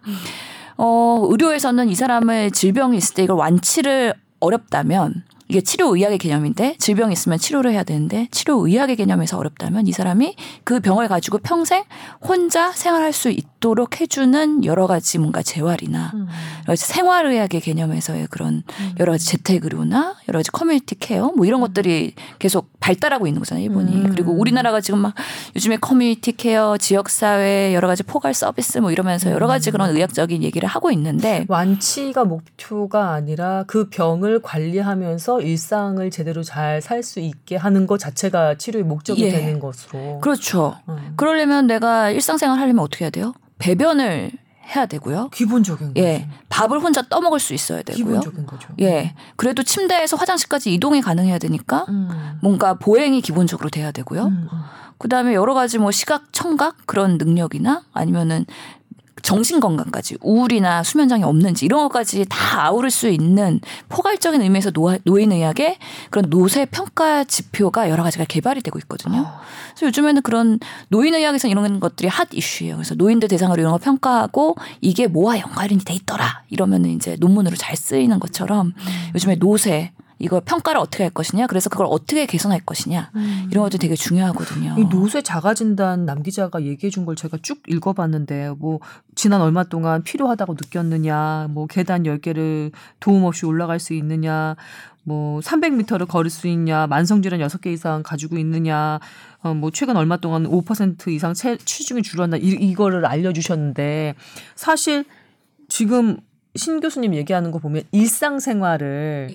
어, 의료에서는 이 사람의 질병이 있을 때 이걸 완치를 어렵다면 이게 치료 의학의 개념인데 질병이 있으면 치료를 해야 되는데 치료 의학의 개념에서 어렵다면 이 사람이 그 병을 가지고 평생 혼자 생활할 수 있도록 해주는 여러 가지 뭔가 재활이나 음. 여러 가지 생활의학의 개념에서의 그런 여러 가지 재택의료나 여러 가지 community care 뭐 이런 것들이 계속 발달하고 있는 거잖아요 일본이 음. 그리고 우리나라가 지금 막 요즘에 community care 지역 사회 여러 가지 포괄 서비스 뭐 이러면서 여러 가지 그런 의학적인 얘기를 하고 있는데 완치가 목표가 아니라 그 병을 관리하면서 일상을 제대로 잘 살 수 있게 하는 것 자체가 치료의 목적이 예. 되는 것으로. 그렇죠 음. 그러려면 내가 일상생활 하려면 어떻게 해야 돼요 배변을 해야 되고요. 기본적인 거죠. 예. 밥을 혼자 떠먹을 수 있어야 되고요. 기본적인 거죠. 예. 그래도 침대에서 화장실까지 이동이 가능해야 되니까 음. 뭔가 보행이 기본적으로 돼야 되고요. 음, 음. 그다음에 여러 가지 뭐 시각 청각 그런 능력이나 아니면은 정신 건강까지 우울이나 수면 장애 없는지 이런 것까지 다 아우를 수 있는 포괄적인 의미에서 노, 노인의학의 그런 노쇠 평가 지표가 여러 가지가 개발이 되고 있거든요. 아. 그래서 요즘에는 그런 노인 의학에서 이런 것들이 핫 이슈예요. 그래서 노인들 대상으로 이런 거 평가하고 이게 뭐와 연관이 돼 있더라 이러면 은 이제 논문으로 잘 쓰이는 것처럼 요즘에 노쇠 이거 평가를 어떻게 할 것이냐? 그래서 그걸 어떻게 개선할 것이냐? 이런 것도 되게 중요하거든요. 이 노쇠 자가진단 남 기자가 얘기해 준 걸 제가 쭉 읽어봤는데 뭐 지난 얼마 동안 필요하다고 느꼈느냐 뭐 계단 10개를 도움 없이 올라갈 수 있느냐 뭐 300m를 걸을 수 있냐 만성질환 6개 이상 가지고 있느냐 어 뭐 최근 얼마 동안 5% 이상 체, 체중이 줄었나 이, 이거를 알려주셨는데 사실 지금 신 교수님 얘기하는 거 보면 일상생활을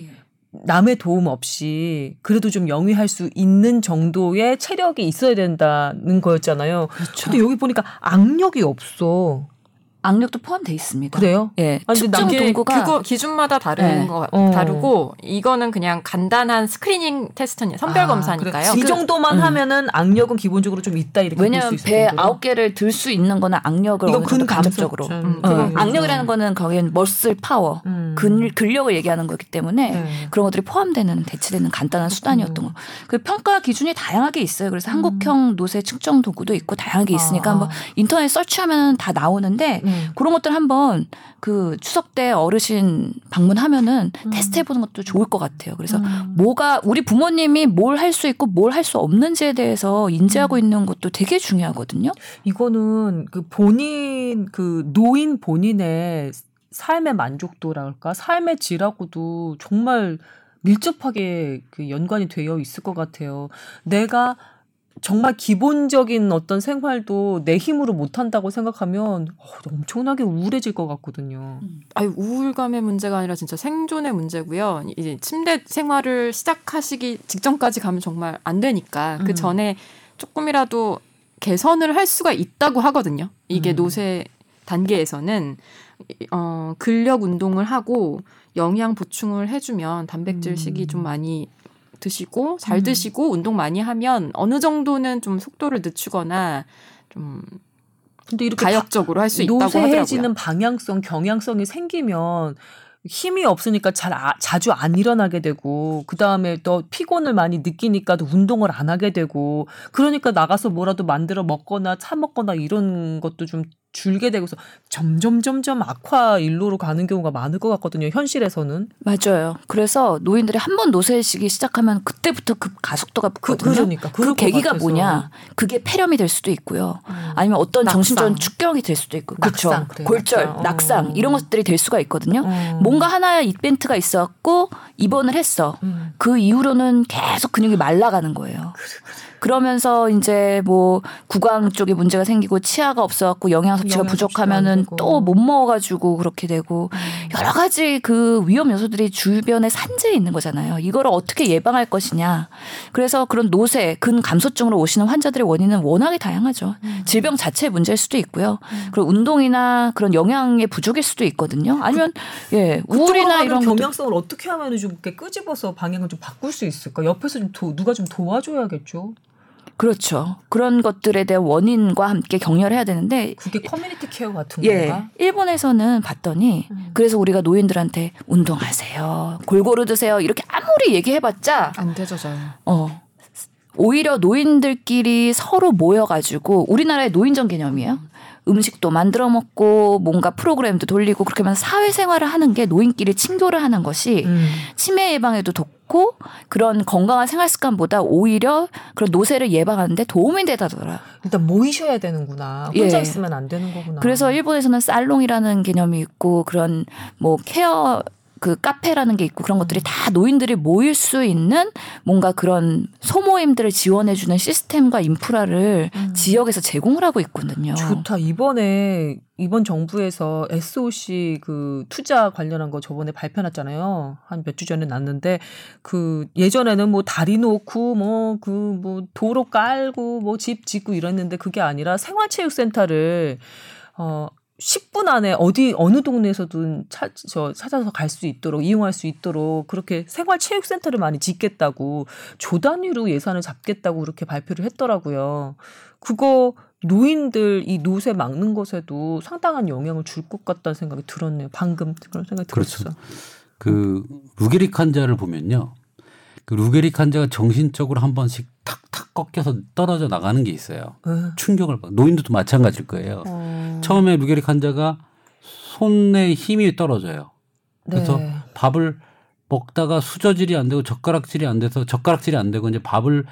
남의 도움 없이 그래도 좀 영위할 수 있는 정도의 체력이 있어야 된다는 거였잖아요. 그렇죠. 근데 여기 보니까 악력이 없어. 악력도 포함돼 있습니다. 그래요? 예. 아니, 측정 도구가 그거 기준마다 다른 네. 거 같- 어. 다르고 이거는 그냥 간단한 screening test니 선별 아, 검사니까요. 그래. 이 정도만 음. 하면은 악력은 기본적으로 좀 있다 이렇게 볼수 왜냐하면 있을 배. 아홉 개를 들 수 있는 거는 악력을 이거 어느 정도 근 간접적으로 감소점. 음, 어, 그건 악력이라는 거는 거기엔 muscle power 음. 근, 근력을 얘기하는 거기 때문에 네. 그런 것들이 포함되는 대체되는 간단한 수단이었던 거. 그 평가 기준이 다양하게 있어요. 그래서 한국형 노쇠 측정 도구도 있고 다양하게 있으니까 음. 아. 한번 인터넷 서치하면 다 나오는데 음. 그런 것들 한번 그 추석 때 어르신 방문하면은 음. 테스트 해보는 것도 좋을 것 같아요. 그래서 음. 뭐가 우리 부모님이 뭘 할 수 있고 뭘 할 수 없는지에 대해서 음. 인지하고 있는 것도 되게 중요하거든요. 이거는 그 본인 그 노인 본인의 삶의 만족도랄까 삶의 질하고도 정말 밀접하게 그 연관이 되어 있을 것 같아요. 내가 정말 기본적인 어떤 생활도 내 힘으로 못한다고 생각하면 어, 엄청나게 우울해질 것 같거든요. 아유, 우울감의 문제가 아니라 진짜 생존의 문제고요. 이제 침대 생활을 시작하시기 직전까지 가면 정말 안 되니까 음. 그 전에 조금이라도 개선을 할 수가 있다고 하거든요. 이게 음. 노쇠 단계에서는 어, 근력 운동을 하고 영양 보충을 해주면 단백질 식이 좀 많이 드시고 잘 음. 드시고 운동 많이 하면 어느 정도는 좀 속도를 늦추거나 좀 근데 이렇게 가역적으로 할 수 있다고 하더라고요. 노쇠해지는 방향성, 경향성이 생기면 힘이 없으니까 잘 아- 자주 안 일어나게 되고 그 다음에 또 피곤을 많이 느끼니까 또 운동을 안 하게 되고 그러니까 나가서 뭐라도 만들어 먹거나 사 먹거나 이런 것도 좀 줄게 되고서 점점 점점 악화 일로로 가는 경우가 많을 것 같거든요. 현실에서는 맞아요. 그래서 노인들이 한 번 노쇠시기 시작하면 그때부터 급 가속도가 그 붙거든요. 그러니까 그 계기가 같아서. 뭐냐? 그게 폐렴이 될 수도 있고요. 음. 아니면 어떤 낙상. 정신적인 축경이 될 수도 있고, 그렇죠. 낙상, 그래요, 골절, 낙상. 낙상 어. 이런 것들이 될 수가 있거든요. 어. 뭔가 하나의 이벤트가 있어갖고 입원을 했어. 음. 그 이후로는 계속 근육이 말라가는 거예요. 그 러면서 이제 뭐 구강 쪽에 문제가 생기고 치아가 없어갖고 영양 섭취가 부족하면은. 또 못 먹어가지고 그렇게 되고 여러 가지 그 위험 요소들이 주변에 산재해 있는 거잖아요. 이거를 어떻게 예방할 것이냐. 그래서 그런 노쇠, 근 감소증으로 오시는 환자들의 원인은 워낙에 다양하죠. 질병 자체의 문제일 수도 있고요. 그리고 운동이나 그런 영양의 부족일 수도 있거든요. 아니면 예 우울이나 이런 것도 경향성을 어떻게 하면 좀 이렇게 끄집어서 방향을 좀 바꿀 수 있을까? 옆에서 좀 도- 누가 좀 도와줘야겠죠. 그렇죠. 그런 것들에 대한 원인과 함께 격려를 해야 되는데 그게 community care 같은 예, 건가? 일본에서는 봤더니 음. 그래서 우리가 노인들한테 운동하세요, 골고루 드세요 이렇게 아무리 얘기해봤자 안 되죠, 잘. 어 오히려 노인들끼리 서로 모여가지고 우리나라의 노인정 개념이에요. 음식도 만들어 먹고 뭔가 프로그램도 돌리고 그렇게 하면 사회생활을 하는 게 노인끼리 친교를 하는 것이 음. 치매 예방에도 좋고 그런 건강한 생활 습관보다 오히려 그런 노쇠를 예방하는데 도움이 되다더라. 일단 모이셔야 되는구나. 혼자 예. 있으면 안 되는 거구나. 그래서 일본에서는 살롱이라는 개념이 있고 그런 뭐 케어 그 카페라는 게 있고 그런 것들이 다 노인들이 모일 수 있는 뭔가 그런 소모임들을 지원해주는 시스템과 인프라를 지역에서 제공을 하고 있거든요. 음. 좋다. 이번에 이번 정부에서 SOC 그 투자 관련한 거 저번에 발표났잖아요. 한 몇 주 전에 났는데 그 예전에는 뭐 다리 놓고 뭐 그 뭐 도로 깔고 뭐 집 짓고 이랬는데 그게 아니라 생활체육센터를 어 10분 10분 안에 어디 어느 동네에서든 차, 저 찾아서 갈 수 있도록 이용할 수 있도록 그렇게 생활 체육 센터를 많이 짓겠다고 조 단위로 예산을 잡겠다고 그렇게 발표를 했더라고요. 그거 노인들 이 노세 막는 것에도 상당한 영향을 줄 것 같다는 생각이 들었네요. 방금 그런 생각이 그렇죠. 들었어요. 그 루게릭 환자를 보면요. 그 루게릭 환자가 정신적으로 한 번씩 탁탁 꺾여서 떨어져 나가는 게 있어요. 에. 충격을 받. 노인들도 마찬가지일 거예요. 어, 처음에 루게릭 환자가 손에 힘이 떨어져요. 그래서 네. 밥을 먹다가 수저질이 안 되고 젓가락질이 안 돼서 젓가락질이 안 되고 이제 밥을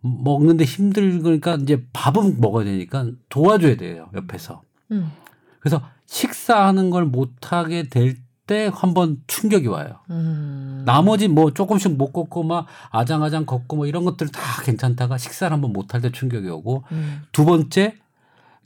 먹는데 힘들니까 이제 밥은 먹어야 되니까 도와줘야 돼요 옆에서. 음. 그래서 식사하는 걸 못하게 될 때 한번 충격이 와요. 음. 나머지 뭐 조금씩 못 걷고 막 아장아장 걷고 뭐 이런 것들 다 괜찮다가 식사를 한번 못 할 때 충격이 오고 음. 두 번째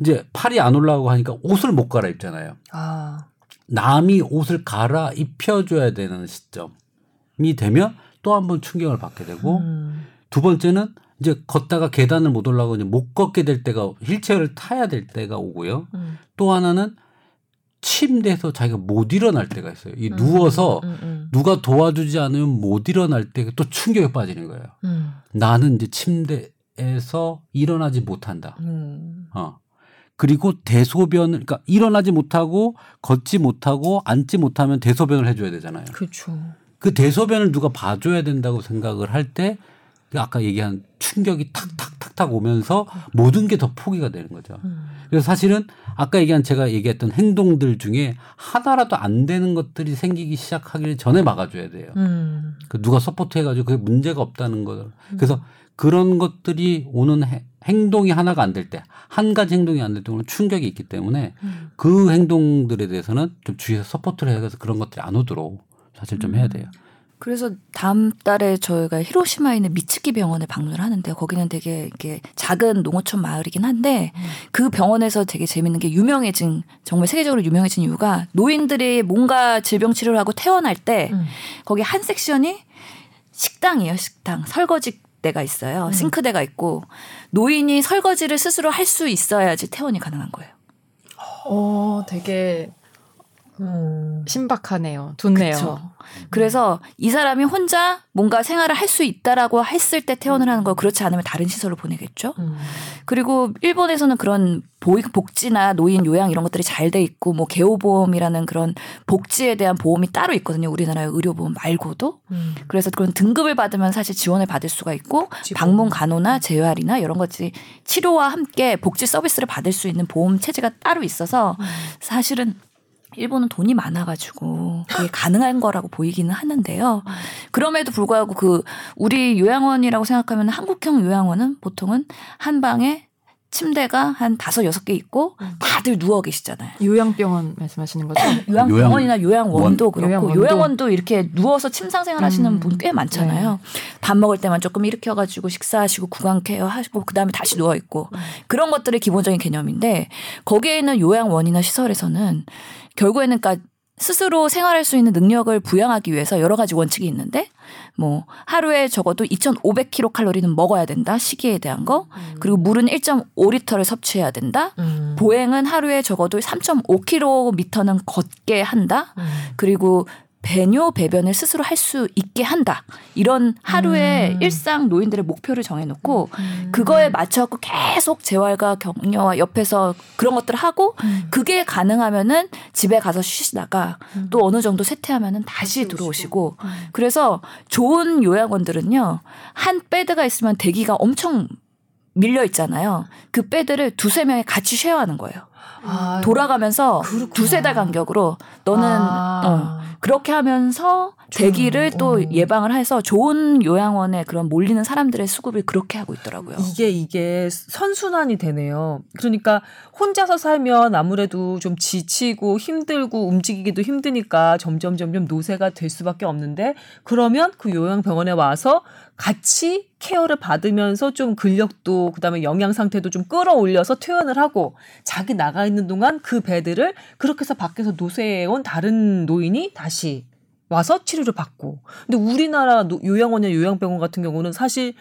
이제 팔이 안 올라가고 하니까 옷을 못 갈아입잖아요. 아. 남이 옷을 갈아 입혀줘야 되는 시점이 되면 또 한번 충격을 받게 되고 음. 두 번째는 이제 걷다가 계단을 못 올라가고 이제 못 걷게 될 때가 휠체어를 타야 될 때가 오고요. 음. 또 하나는 침대에서 자기가 못 일어날 때가 있어요. 이 누워서 음, 음, 누가 도와주지 않으면 못 일어날 때 또 충격에 빠지는 거예요. 음. 나는 이제 침대에서 일어나지 못한다. 음. 어. 그리고 대소변을 그러니까 일어나지 못하고 걷지 못하고 앉지 못하면 대소변을 해줘야 되잖아요. 그렇죠. 그 대소변을 누가 봐줘야 된다고 생각을 할 때 아까 얘기한 충격이 탁탁탁탁 오면서 모든 게 더 포기가 되는 거죠. 음. 그래서 사실은 아까 얘기한 제가 얘기했던 행동들 중에 하나라도 안 되는 것들이 생기기 시작하기 전에 막아줘야 돼요. 음. 그 누가 support 해가지고 그게 문제가 없다는 거를. 그래서 그런 것들이 오는 해- 행동이 하나가 안 될 때, 한 가지 행동이 안 될 때는 충격이 있기 때문에 음. 그 행동들에 대해서는 좀 주위에서 support를 해서 그런 것들이 안 오도록 사실 좀 해야 돼요. 그래서 다음 달에 저희가 히로시마에 있는 미츠키 병원에 방문을 하는데요. 거기는 되게 이렇게 작은 농어촌 마을이긴 한데 그 병원에서 되게 재밌는 게 유명해진 정말 세계적으로 유명해진 이유가 노인들이 뭔가 질병 치료를 하고 퇴원할 때 음. 거기 한 섹션이 식당이에요. 식당 설거지 대가 있어요. 싱크대가 있고 노인이 설거지를 스스로 할 수 있어야지 퇴원이 가능한 거예요. 어, 되게 음. 신박하네요. 좋네요. 그쵸. 그래서 이 사람이 혼자 뭔가 생활을 할 수 있다라고 했을 때 퇴원을 하는 거 그렇지 않으면 다른 시설로 보내겠죠. 음. 그리고 일본에서는 그런 복지나 노인 요양 이런 것들이 잘 돼 있고 뭐 개호보험이라는 그런 복지에 대한 보험이 따로 있거든요. 우리나라의 의료보험 말고도. 음. 그래서 그런 등급을 받으면 사실 지원을 받을 수가 있고 지원. 방문 간호나 재활이나 이런 것들이 치료와 함께 복지 서비스를 받을 수 있는 보험 체제가 따로 있어서 사실은 일본은 돈이 많아가지고 그게 가능한 거라고 보이기는 하는데요. 그럼에도 불구하고 그 우리 요양원이라고 생각하면 한국형 요양원은 보통은 한 방에 침대가 한 다섯 여섯 개 있고 다들 누워 계시잖아요. 요양병원 말씀하시는 거죠? 요양병원이나 요양원도 원. 그렇고 요양원도. 요양원도 이렇게 누워서 침상 생활하시는 음. 분꽤 많잖아요. 밥 먹을 때만 조금 일으켜가지고 식사하시고 구강 케어 하시고 그 다음에 다시 누워 있고 그런 것들이 기본적인 개념인데 거기에 있는 요양원이나 시설에서는 결국에는 그러니까 스스로 생활할 수 있는 능력을 부양하기 위해서 여러 가지 원칙이 있는데 뭐 하루에 적어도 2,500kcal는 먹어야 된다 시기에 대한 거 그리고 물은 1.5리터를 섭취해야 된다 음. 보행은 하루에 적어도 3.5km는 걷게 한다. 음. 그리고 배뇨 배변을 스스로 할 수 있게 한다. 이런 하루의 음. 일상 노인들의 목표를 정해놓고 그거에 맞춰갖고 계속 재활과 격려와 옆에서 그런 것들을 하고 음. 그게 가능하면은 집에 가서 쉬시다가 또 어느 정도 쇠퇴하면은 다시 들어오시고 그래서 좋은 요양원들은요 한 베드가 있으면 대기가 엄청 밀려 있잖아요. 그 베드를 두세 명이 같이 쉐어하는 거예요. 아, 돌아가면서 그렇구나. 두세 달 간격으로 너는 아. 어, 그렇게 하면서 대기를 또 어. 예방을 해서 좋은 요양원에 그런 몰리는 사람들의 수급을 그렇게 하고 있더라고요. 이게 이게 선순환이 되네요. 그러니까 혼자서 살면 아무래도 좀 지치고 힘들고 움직이기도 힘드니까 점점 점점 노쇠가 될 수밖에 없는데 그러면 그 요양병원에 와서 같이 care를 받으면서 좀 근력도 그다음에 영양 상태도 좀 끌어올려서 퇴원을 하고 자기 나가 있는 동안 그 bed를 그렇게 해서 밖에서 노쇠해 온 다른 노인이 다시 와서 치료를 받고. 근데 우리나라 노- 요양원이나 요양병원 같은 경우는 사실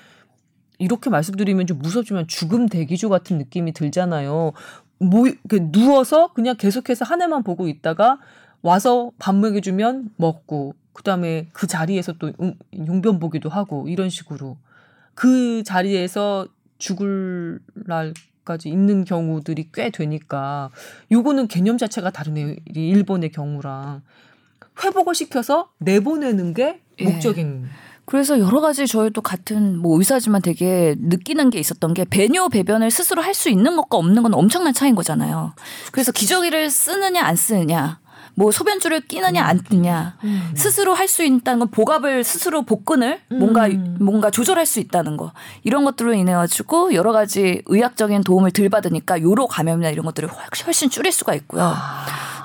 이렇게 말씀드리면 좀 무섭지만 죽음 대기조 같은 느낌이 들잖아요. 모 이렇게 누워서 그냥 계속해서 하늘만 보고 있다가 와서 밥 먹여주면 먹고 그다음에 그 자리에서 또 용- 용변 보기도 하고 이런 식으로 그 자리에서 죽을 날까지 있는 경우들이 꽤 되니까 요거는 개념 자체가 다르네요. 이 일본의 경우랑 회복을 시켜서 내보내는 게 예. 목적인 그래서 여러 가지 저희 도 같은 뭐 의사지만 되게 느끼는 게 있었던 게 배뇨 배변을 스스로 할 수 있는 것과 없는 건 엄청난 차이인 거잖아요. 그래서 기저귀를 쓰느냐 안 쓰느냐, 뭐 소변줄을 끼느냐 안 끼느냐, 스스로 할 수 있다는 건 복압을 스스로 복근을 뭔가 음. 뭔가 조절할 수 있다는 거 이런 것들로 인해 가지고 여러 가지 의학적인 도움을 덜 받으니까 요로 감염이나 이런 것들을 훨- 훨씬 줄일 수가 있고요.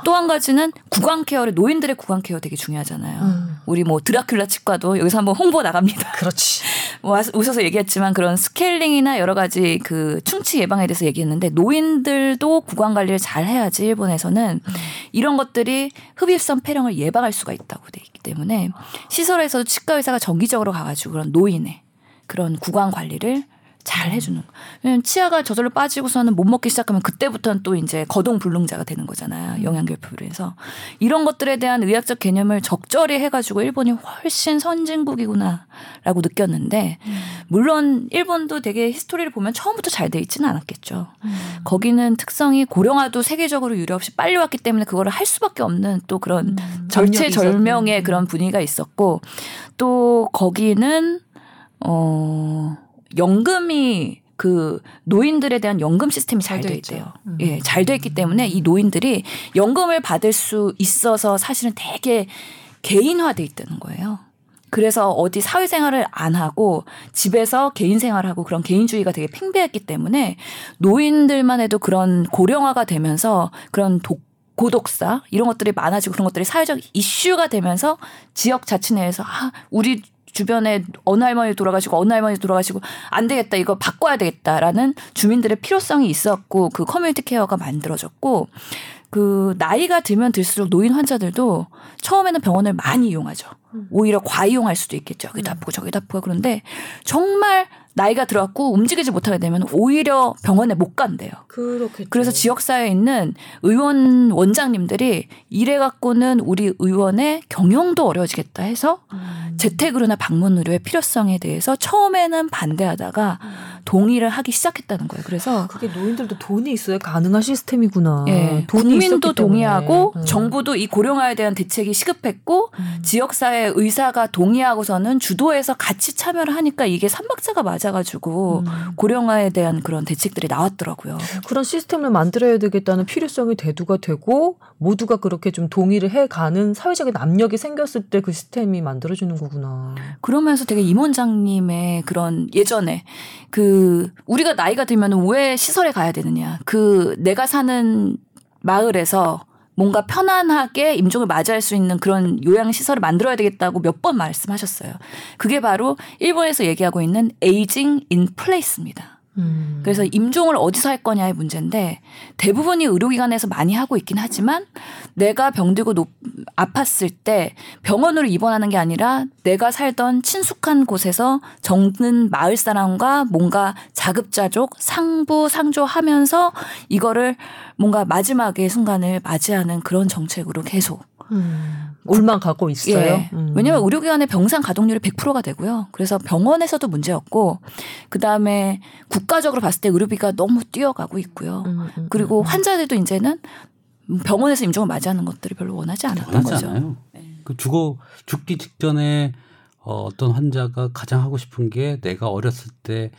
또한 가지는 구강 케어를 노인들의 구강 케어 되게 중요하잖아요. 음. 우리 뭐 드라큘라 치과도 여기서 한번 홍보 나갑니다. 그렇지. 뭐 웃어서 얘기했지만 그런 스케일링이나 여러 가지 그 충치 예방에 대해서 얘기했는데 노인들도 구강 관리를 잘 해야지 일본에서는 이런 것들이 흡입성 폐렴을 예방할 수가 있다고 돼 있기 때문에 시설에서도 치과 의사가 정기적으로 가가지고 그런 노인의 그런 구강 관리를 잘 해주는 거. 왜냐면 치아가 저절로 빠지고서는 못 먹기 시작하면 그때부터는 또 이제 거동 불능자가 되는 거잖아요. 영양결핍으로 해서 이런 것들에 대한 의학적 개념을 적절히 해가지고 일본이 훨씬 선진국이구나라고 느꼈는데 물론 일본도 되게 히스토리를 보면 처음부터 잘 돼 있지는 않았겠죠. 거기는 특성이 고령화도 세계적으로 유례 없이 빨리 왔기 때문에 그거를 할 수밖에 없는 또 그런 절체절명의 있었- 그런 분위기가 있었고 또 거기는 어 연금이 그 노인들에 대한 연금 시스템이 잘 돼. 있대요. 예, 잘 돼 있기 때문에 이 노인들이 연금을 받을 수 있어서 사실은 되게 개인화돼 있다는 거예요. 그래서 어디 사회생활을 안 하고 집에서 개인 생활하고 그런 개인주의가 되게 팽배했기 때문에 노인들만 해도 그런 고령화가 되면서 그런 독 고독사 이런 것들이 많아지고 그런 것들이 사회적 이슈가 되면서 지역 자치 내에서 아 우리 주변에 어느 할머니 돌아가시고 어느 할머니 돌아가시고 안 되겠다 이거 바꿔야 되겠다라는 주민들의 필요성이 있었고 그 커뮤니티 케어가 만들어졌고 그 나이가 들면 들수록 노인 환자들도 처음에는 병원을 많이 이용하죠. 오히려 과이용할 수도 있겠죠. 여기도 아프고 저기도 아프고 그런데 정말 나이가 들어갖고 움직이지 못하게 되면 오히려 병원에 못 간대요. 그렇겠죠. 그래서 지역사회에 있는 의원 원장님들이 이래 갖고는 우리 의원의 경영도 어려워지겠다 해서 음. 재택으로나 방문 의료의 필요성에 대해서 처음에는 반대하다가 동의를 하기 시작했다는 거예요. 그래서 그게 노인들도 돈이 있어야 가능한 시스템이구나. 예, 돈이 국민도. 동의하고 음. 정부도 이 고령화에 대한 대책이 시급했고 지역사회 의사가 동의하고서는 주도해서 같이 참여를 하니까 이게 삼박자가 맞아가지고 음. 고령화에 대한 그런 대책들이 나왔더라고요. 그런 시스템을 만들어야 되겠다는 필요성이 대두가 되고 모두가 그렇게 좀 동의를 해가는 사회적인 압력이 생겼을 때 그 시스템이 만들어지는 거구나. 그러면서 되게 임 원장님의 그런 예전에 그 우리가 나이가 들면 왜 시설에 가야 되느냐. 그 내가 사는 마을에서 뭔가 편안하게 임종을 맞이할 수 있는 그런 요양시설을 만들어야 되겠다고 몇 번 말씀하셨어요. 그게 바로 일본에서 얘기하고 있는 aging in place입니다. 음. 그래서 임종을 어디서 할 거냐의 문제인데 대부분이 의료기관에서 많이 하고 있긴 하지만 내가 병들고 높, 아팠을 때 병원으로 입원하는 게 아니라 내가 살던 친숙한 곳에서 적는 마을 사람과 뭔가 자급자족 상부 상조하면서 이거를 뭔가 마지막의 순간을 맞이하는 그런 정책으로 계속 음. 올만 가고 있어요. 예. 음. 왜냐하면 의료기관의 병상 가동률이 100%가 되고요. 그래서 병원에서도 문제였고 그 다음에 국가적으로 봤을 때 의료비가 너무 뛰어가고 있고요. 음, 음, 그리고 음. 환자들도 이제는 병원에서 임종을 맞이하는 것들을 별로 원하지 않았던 거죠. 않아요. 그 죽어 죽기 직전에 어, 어떤 환자가 가장 하고 싶은 게 내가 어렸을 때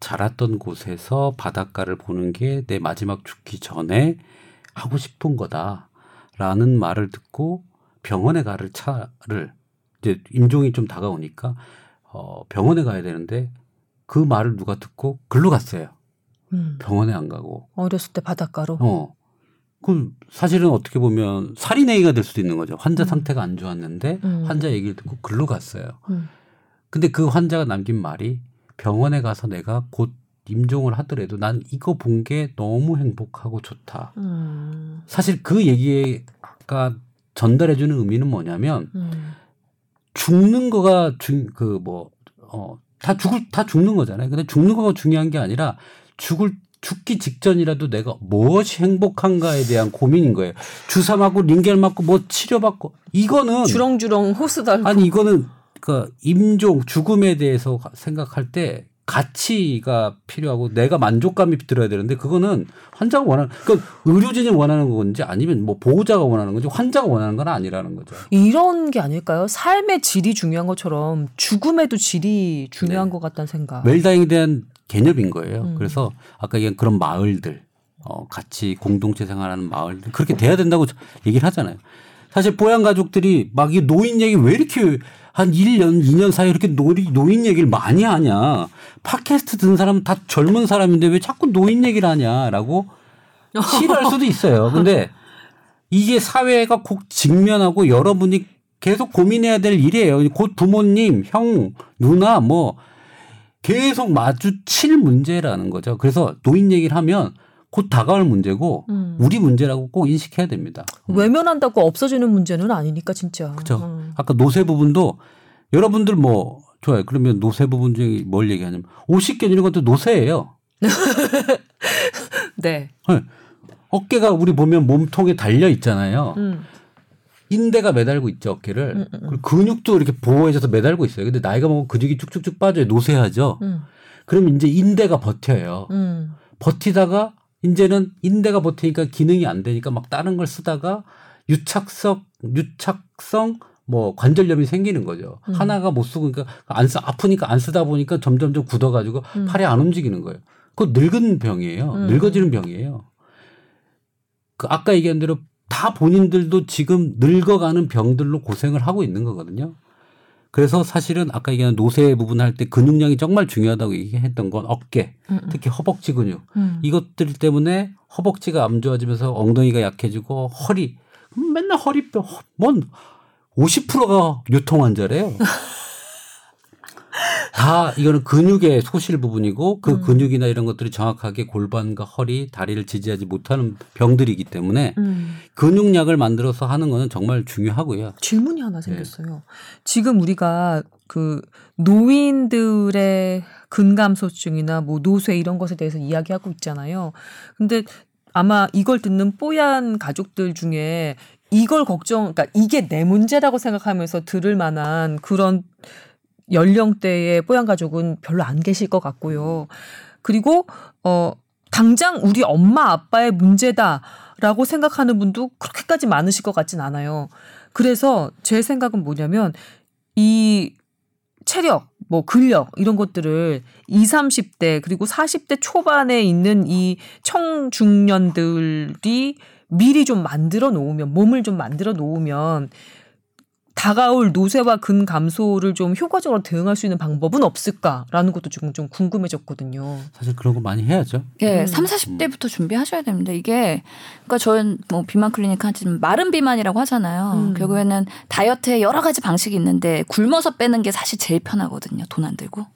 자랐던 곳에서 바닷가를 보는 게 내 마지막 죽기 전에 하고 싶은 거다 라는 말을 듣고 병원에 가를 차를 이제 임종이 좀 다가오니까 어, 병원에 가야 되는데 그 말을 누가 듣고 글로 갔어요. 음. 병원에 안 가고. 어렸을 때 바닷가로. 어. 그 사실은 어떻게 보면 살인행위가 될 수도 있는 거죠. 환자 음. 상태가 안 좋았는데 음. 환자 얘기를 듣고 글로 갔어요. 음. 근데 그 환자가 남긴 말이 병원에 가서 내가 곧 임종을 하더라도 난 이거 본 게 너무 행복하고 좋다. 음. 사실 그 얘기가 전달해주는 의미는 뭐냐면 음. 죽는 거가 중그뭐어다 죽을 다 죽는 거잖아요. 근데 죽는 거가 중요한 게 아니라 죽을 죽기 직전이라도 내가 무엇이 행복한가에 대한 고민인 거예요. 주사 맞고 링겔 맞고 뭐 치료받고 이거는 주렁주렁 호스 달고 아니 이거는 그 임종 죽음에 대해서 생각할 때 가치가 필요하고 내가 만족감이 들어야 되는데 그거는 환자가 원하는 그 의료진이 원하는 건지 아니면 뭐 보호자가 원하는 건지 환자가 원하는 건 아니라는 거죠. 이런 게 아닐까요? 삶의 질이 중요한 것처럼 죽음에도 질이 중요한 네. 것 같다는 생각. 웰다잉에 대한 개념인 거예요. 음. 그래서 아까 얘기한 그런 마을들, 어, 같이 공동체 생활하는 마을들 그렇게 돼야 된다고 얘기를 하잖아요. 사실 보양 가족들이 막 이 노인 얘기 왜 이렇게 한 1년, 2년 사이에 이렇게 노인, 노인 얘기를 많이 하냐. 팟캐스트 듣는 사람은 다 젊은 사람인데 왜 자꾸 노인 얘기를 하냐라고 싫어할 수도 있어요. 근데 이게 사회가 꼭 직면하고 여러분이 계속 고민해야 될 일이에요. 곧 부모님, 형, 누나 뭐 계속 마주칠 문제라는 거죠. 그래서 노인 얘기를 하면 곧 다가올 문제고 음. 우리 문제라고 꼭 인식해야 됩니다. 외면한다고 없어지는 문제는 아니니까 진짜. 그렇죠. 음. 아까 노세 부분도 여러분들 뭐 좋아요. 그러면 노세 부분 중에 뭘 얘기하냐면 50견 이런 것도 노세예요. 네. 네. 어깨가 우리 보면 몸통에 달려 있잖아요. 음. 인대가 매달고 있죠 어깨를. 음, 음, 음. 근육도 이렇게 보호해줘서 매달고 있어요. 근데 나이가 먹으면 근육이 쭉쭉쭉 빠져요. 노쇠하죠. 음. 그럼 이제 인대가 버텨요. 음. 버티다가 이제는 인대가 버티니까 기능이 안 되니까 막 다른 걸 쓰다가 유착성 유착성 뭐 관절염이 생기는 거죠. 음. 하나가 못 쓰고 그러니까 안 쓰, 아프니까 안 쓰다 보니까 점점점 굳어가지고 음. 팔이 안 움직이는 거예요. 그거 늙은 병이에요. 음. 늙어지는 병이에요. 그 아까 얘기한 대로 다 본인들도 지금 늙어가는 병들로 고생을 하고 있는 거거든요. 그래서 사실은 아까 얘기한 노쇠 부분 할 때 근육량이 정말 중요하다고 얘기했던 건 어깨, 음. 특히 허벅지 근육. 음. 이것들 때문에 허벅지가 안 좋아지면서 엉덩이가 약해지고 허리 음, 맨날 허리뼈 뭔 50%가 요통 환자래요. 다 이거는 근육의 소실 부분이고 그 음. 근육이나 이런 것들이 정확하게 골반과 허리, 다리를 지지하지 못하는 병들이기 때문에 음. 근육약을 만들어서 하는 거는 정말 중요하고요. 질문이 네. 하나 생겼어요. 지금 우리가 그 노인들의 근감소증이나 뭐 노쇠 이런 것에 대해서 이야기하고 있잖아요. 근데 아마 이걸 듣는 뽀얀 가족들 중에 이걸 걱정, 그러니까 이게 내 문제라고 생각하면서 들을 만한 그런 연령대의 뽀얀 가족은 별로 안 계실 것 같고요. 그리고 어 당장 우리 엄마 아빠의 문제다라고 생각하는 분도 그렇게까지 많으실 것 같진 않아요. 그래서 제 생각은 뭐냐면 이 체력, 뭐 근력 이런 것들을 20, 30대 그리고 40대 초반에 있는 이 청중년들이 미리 좀 만들어 놓으면 몸을 좀 만들어 놓으면 다가올 노쇠와 근 감소를 좀 효과적으로 대응할 수 있는 방법은 없을까라는 것도 지금 좀 궁금해졌거든요. 사실 그런 거 많이 해야죠. 예, 음. 3, 40대부터 준비하셔야 됩니다. 이게 그러니까 저는 뭐 비만 클리닉 하지만 마른 비만이라고 하잖아요. 음. 결국에는 다이어트에 여러 가지 방식이 있는데 굶어서 빼는 게 사실 제일 편하거든요. 돈 안 들고.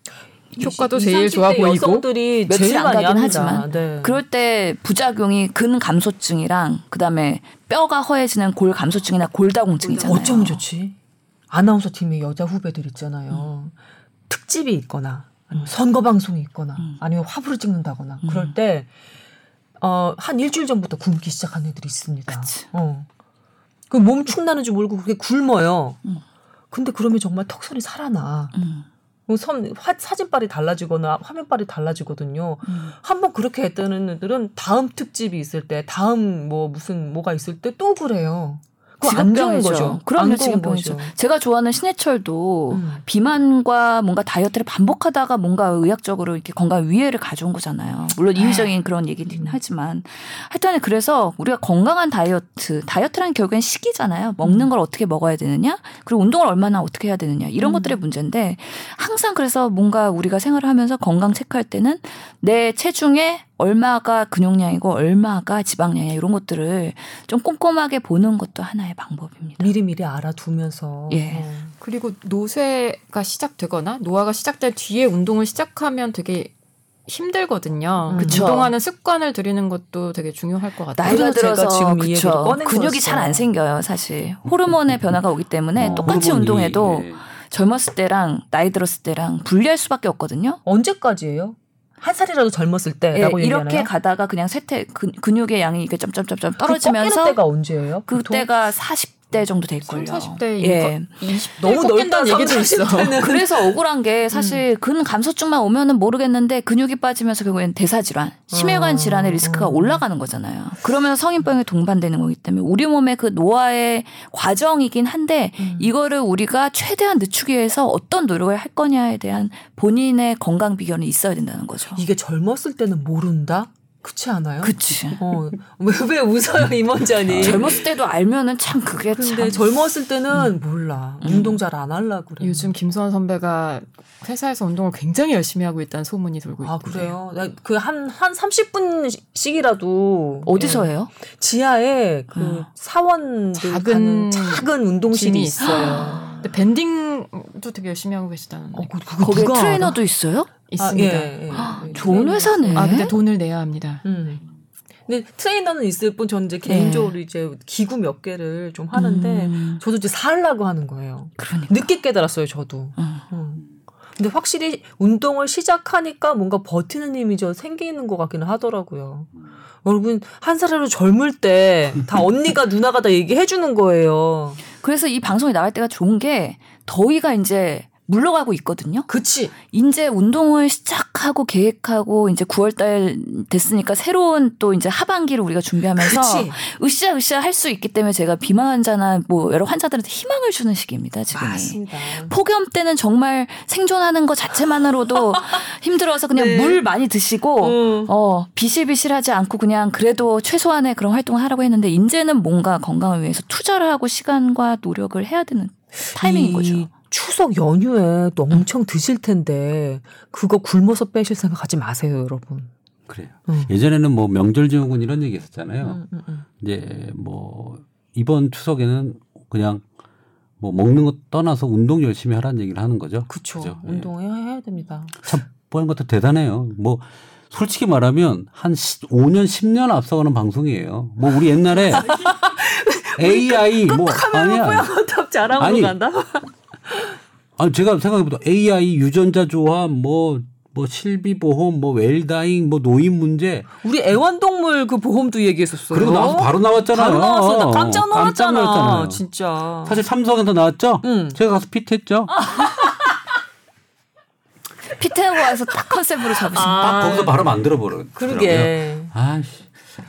효과도 20, 제일 30대 좋아 보이고 여성들이 며칠 제일 안 많이 가긴 합니다. 하지만 네. 그럴 때 부작용이 근 감소증이랑 그다음에 뼈가 허해지는 골 감소증이나 골다공증 있잖아요. 어쩌면 좋지. 아나운서 팀에 여자 후배들 있잖아요. 특집이 있거나 아니면 선거 방송이 있거나 음. 아니면 화보를 찍는다거나 음. 그럴 때 어, 한 일주일 전부터 굶기 시작한 애들이 있습니다. 그치. 어. 그몸 축나는 줄 모르고 그게 굶어요. 음. 근데 그러면 정말 턱선이 살아나. 음, 그 선, 화, 사진빨이 달라지거나 화면빨이 달라지거든요. 음. 한번 그렇게 했다는 애들은 다음 특집이 있을 때, 다음 뭐 무슨 뭐가 있을 때 또 그래요. 그거 안 좋은. 거죠. 그럼요, 지금병이죠. 제가 좋아하는 신해철도 음. 비만과 뭔가 다이어트를 반복하다가 뭔가 의학적으로 이렇게 건강 위해를 가져온 거잖아요. 물론 이휘적인 그런 얘기는 하지만 하여튼 그래서 우리가 건강한 다이어트, 다이어트란 결국엔 식이잖아요. 먹는 걸 어떻게 먹어야 되느냐, 그리고 운동을 얼마나 어떻게 해야 되느냐 이런 음. 것들의 문제인데 항상 그래서 뭔가 우리가 생활을 하면서 건강 체크할 때는 내 체중에 얼마가 근육량이고 얼마가 지방량이야 이런 것들을 좀 꼼꼼하게 보는 것도 하나의 방법입니다. 미리미리 알아두면서. 예. 어. 그리고 노쇠가 시작되거나 노화가 시작될 뒤에 운동을 시작하면 되게 힘들거든요. 음. 그쵸. 운동하는 습관을 들이는 것도 되게 중요할 것 같아요. 나이가 들어서 지금 그쵸. 근육이. 잘 안 생겨요 사실 호르몬의 변화가 오기 때문에 어, 똑같이 호르몬이, 운동해도 예. 젊었을 때랑 나이 들었을 때랑 분리할 수밖에 없거든요 언제까지예요? 한 살이라도 젊었을 예, 때라고 이렇게 얘기하나요? 가다가 그냥 쇠퇴 근, 근육의 양이 이렇게 점점점점 그 떨어지면서 때가 언제예요? 그때가 40 대 정도 될 걸요. 40대 예. 20대 너무 넓다는 얘기도 있어. 그래서 억울한 게 사실 근 감소증만 오면은 모르겠는데 근육이 빠지면서 결국엔 대사 질환, 심혈관 어. 질환의 리스크가 올라가는 거잖아요. 그러면서 성인병에 동반되는 거기 때문에 우리 몸의 그 노화의 과정이긴 한데 이거를 우리가 최대한 늦추기 위해서 어떤 노력을 할 거냐에 대한 본인의 건강 비결은 있어야 된다는 거죠. 이게 젊었을 때는 모른다? 그렇지 않아요? 그치. 어, 왜, 왜 웃어요, 임원장님? 젊었을 때도 알면은 참 그게 근데 참. 젊었을 때는 몰라. 운동 잘 안 하려고 그래. 요즘 김수환 선배가 회사에서 운동을 굉장히 열심히 하고 있다는 소문이 돌고 있고 아, 그래요? 그 한, 한 30분씩이라도. 어디서 해요? 지하에 그 음. 사원들 작은 작은, 운동실이 있어요. 근데 밴딩도 되게 열심히 하고 계시다는데 어, 그, 누가 트레이너도 알아? 있어요? 있습니다. 아, 예, 예, 예. 좋은 회사네. 아 근데 돈을 내야 합니다. 음. 근데 트레이너는 있을 뿐 저는 이제 네. 개인적으로 이제 기구 몇 개를 좀 하는데 음, 저도 이제 살라고 하는 거예요. 그러니까. 늦게 깨달았어요, 저도. 음. 음. 근데 확실히 운동을 시작하니까 뭔가 버티는 힘이 저 생기는 것 같기는 하더라고요. 여러분 한 살이라도 젊을 때 다 언니가 누나가 다 얘기해 주는 거예요. 그래서 이 방송이 나갈 때가 좋은 게 더위가 이제 물러가고 있거든요. 그치? 이제 운동을 시작하고 계획하고 이제 9월달 됐으니까 새로운 또 이제 하반기를 우리가 준비하면서 그치? 으쌰으쌰 할 수 있기 때문에 제가 비만 환자나 뭐 여러 환자들한테 희망을 주는 시기입니다 지금이. 맞습니다. 폭염 때는 정말 생존하는 것 자체만으로도 힘들어서 그냥 네. 물 많이 드시고 음. 어 비실비실하지 않고 그냥 그래도 최소한의 그런 활동을 하라고 했는데 이제는 뭔가 건강을 위해서 투자를 하고 시간과 노력을 해야 되는 타이밍인 이 거죠. 추석 연휴에 또 엄청 드실 텐데 그거 굶어서 빼실 생각 하지 마세요, 여러분. 그래요. 음. 예전에는 뭐 명절 증후군 이런 얘기 했었잖아요. 음, 음, 음. 이제 뭐 이번 추석에는 그냥 뭐 먹는 것 떠나서 운동 열심히 하라는 얘기를 하는 거죠. 그쵸. 그죠? 예. 해야 됩니다. 참 뽀얀 것도 대단해요. 뭐 솔직히 말하면 한 5년 10년 앞서가는 방송이에요. 뭐 우리 옛날에 AI 뭐 아니야. 아니, 간다. 아니 제가 생각해보다 AI 유전자 조합 뭐뭐 실비 보험 뭐 웰다잉 뭐 노인 문제 우리 애완동물 그 보험도 얘기했었어요. 그리고 나와서 바로 나왔잖아요. 바로 나왔어. 나 깜짝 깜짝 놀랐잖아. 놀랐잖아요. 진짜. 사실 삼성에서 나왔죠. 응. 제가 가서 피트했죠. 피트하고 와서 딱 컨셉으로 잡으신 거. 딱 거기서 바로 만들어 버려. 그러게. 아씨.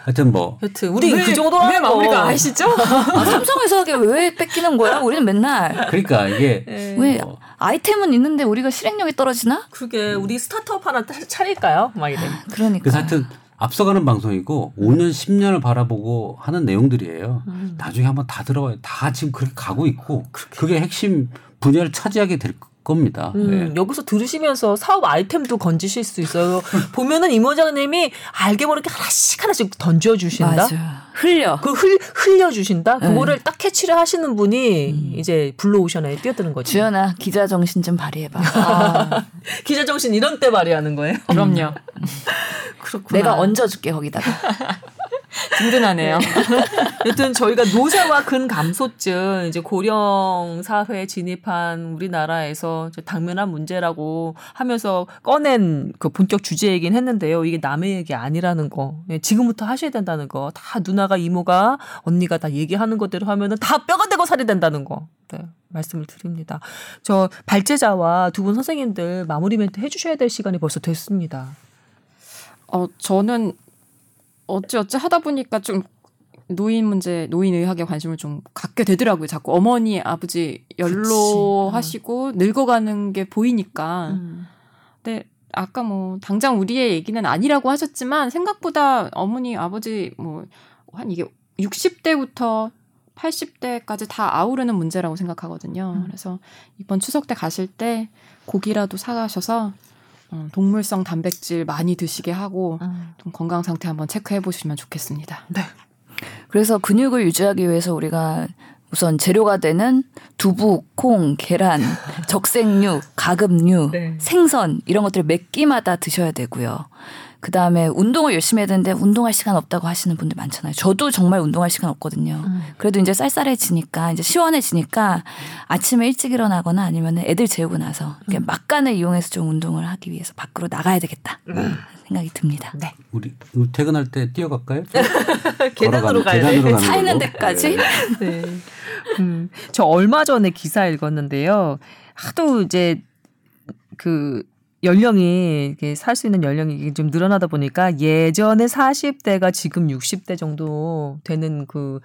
하여튼 뭐 여튼 우리 그 정도로 왜 거. 마무리가 아시죠? 아, 삼성에서 하게 왜 뺏기는 거야? 우리는 맨날 그러니까 이게 예. 왜 어. 아이템은 있는데 우리가 실행력이 떨어지나? 그게 우리 스타트업 하나 차- 차릴까요? 막 이래. 그러니까. 그래서 하여튼 앞서가는 방송이고 5년 10년을 바라보고 하는 내용들이에요. 나중에 한번 다 들어와요. 다 지금 그렇게 가고 있고 그게 핵심 분야를 차지하게 될 겁니다. 음, 네. 여기서 들으시면서 사업 아이템도 건지실 수 있어요. 보면은 임 원장님이 알게 모르게 하나씩 하나씩 던져 주신다. 맞아. 흘려. 그 흘, 흘려 주신다. 네. 그거를 딱 catch를 하시는 분이 이제 블루오션에 뛰어드는 거죠. 주연아 기자 정신 좀 발휘해봐. 아, 기자 정신 이런 때 발휘하는 거예요. 그럼요. 그렇구나. 내가 얹어줄게 거기다가. 든든하네요. 여튼 저희가 노쇠와 근감소증 이제 고령 사회에 진입한 우리나라에서 당면한 문제라고 하면서 꺼낸 그 본격 주제이긴 했는데요. 이게 남의 얘기 아니라는 거. 예, 지금부터 하셔야 된다는 거. 다 누나가 이모가 언니가 다 얘기하는 것대로 하면은 다 뼈가 되고 살이 된다는 거. 네, 말씀을 드립니다. 저 발제자와 두 분 선생님들 마무리 멘트 해주셔야 될 시간이 벌써 됐습니다. 어 저는 어찌어찌 하다 보니까 좀 노인 문제, 노인 의학에 관심을 좀 갖게 되더라고요. 자꾸 어머니, 아버지 연로하시고 늙어가는 게 보이니까. 음. 근데 아까 뭐 당장 우리의 얘기는 아니라고 하셨지만 생각보다 어머니, 아버지 뭐 한 이게 60대부터 80대까지 다 아우르는 문제라고 생각하거든요. 그래서 이번 추석 때 가실 때 고기라도 사가셔서 어, 동물성 단백질 많이 드시게 하고 좀 건강 상태 한번 체크해 보시면 좋겠습니다. 그래서 근육을 유지하기 위해서 우리가 우선 재료가 되는 두부, 콩, 계란, 적색류, 가금류, 네. 생선 이런 것들을 몇 끼마다 드셔야 되고요. 그 다음에 운동을 열심히 해야 되는데 운동할 시간 없다고 하시는 분들 많잖아요. 저도 정말 운동할 시간 없거든요. 음. 그래도 이제 쌀쌀해지니까 이제 시원해지니까 아침에 일찍 일어나거나 아니면 애들 재우고 나서 음. 막간을 이용해서 좀 운동을 하기 위해서 밖으로 나가야 되겠다 생각이 듭니다. 네. 우리 퇴근할 때 뛰어갈까요? 계단으로 가야 돼. 계단으로 차 있는. 데까지 네. 음, 저 얼마 전에 기사 읽었는데요. 하도 이제 그 연령이 살수 있는 연령이 좀 늘어나다 보니까 예전에 40대가 지금 60대 정도 되는 그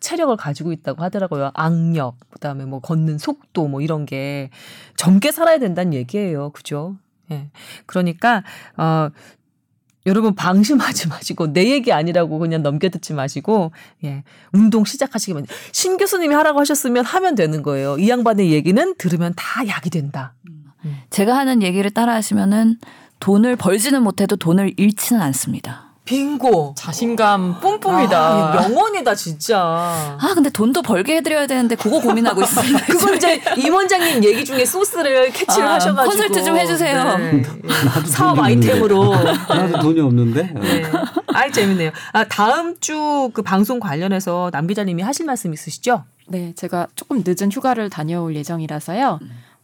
체력을 가지고 있다고 하더라고요. 악력, 그다음에 뭐 걷는 속도 뭐 이런 게 젊게 살아야 된다는 얘기예요. 그죠? 예. 그러니까 어 여러분 방심하지 마시고 내 얘기 아니라고 그냥 넘겨듣지 마시고 예 운동 시작하시기만 신 교수님이 하라고 하셨으면 하면 되는 거예요. 이 양반의 얘기는 들으면 다 약이 된다. 제가 하는 얘기를 따라 하시면은 돈을 벌지는 못해도 돈을 잃지는 않습니다. 빙고. 자신감 뿜뿜이다. 아, 명언이다 진짜. 아 근데 돈도 벌게 해드려야 되는데 그거 고민하고 있어요. 그걸 이제 임 원장님 얘기 중에 소스를 캐치를 아, 하셔가지고 컨설트 좀 해주세요. 네. 나도 사업 아이템으로. 나도 돈이 없는데. 네. 아이 재밌네요. 아 다음 주 그 방송 관련해서 남 기자님이 하실 말씀 있으시죠? 네, 제가 조금 늦은 휴가를 다녀올 예정이라서요.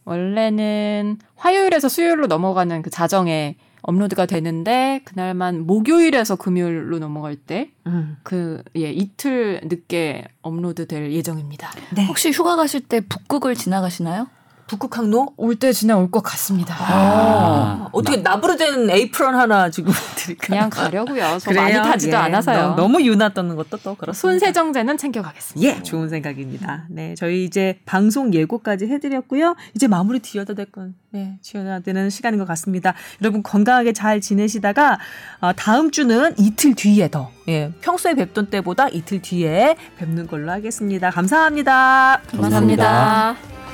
원래는 화요일에서 수요일로 넘어가는 그 자정에 업로드가 되는데 그날만 목요일에서 금요일로 넘어갈 때 음. 그 예, 이틀 늦게 업로드 될 예정입니다. 네. 혹시 휴가 가실 때 북극을 지나가시나요? 북극 항로? 올 때 지나 올 것 같습니다. 아, 어떻게 납으로 된 에이프런 하나 주고 드릴까요? 그냥 가려고요. 저 많이 타지도 예, 않아서요. 너- 너무 유난 떠는 것도 또 그렇습니다. 손세정제는 챙겨가겠습니다. 예, 좋은 생각입니다. 네, 저희 이제 방송 예고까지 해드렸고요. 이제 마무리 지어야 될 건, 네, 지어야 되는 시간인 것 같습니다. 여러분 건강하게 잘 지내시다가 어, 다음 주는 이틀 뒤에 더, 예, 평소에 뵙던 때보다 이틀 뒤에 뵙는 걸로 하겠습니다. 감사합니다. 감사합니다. 감사합니다.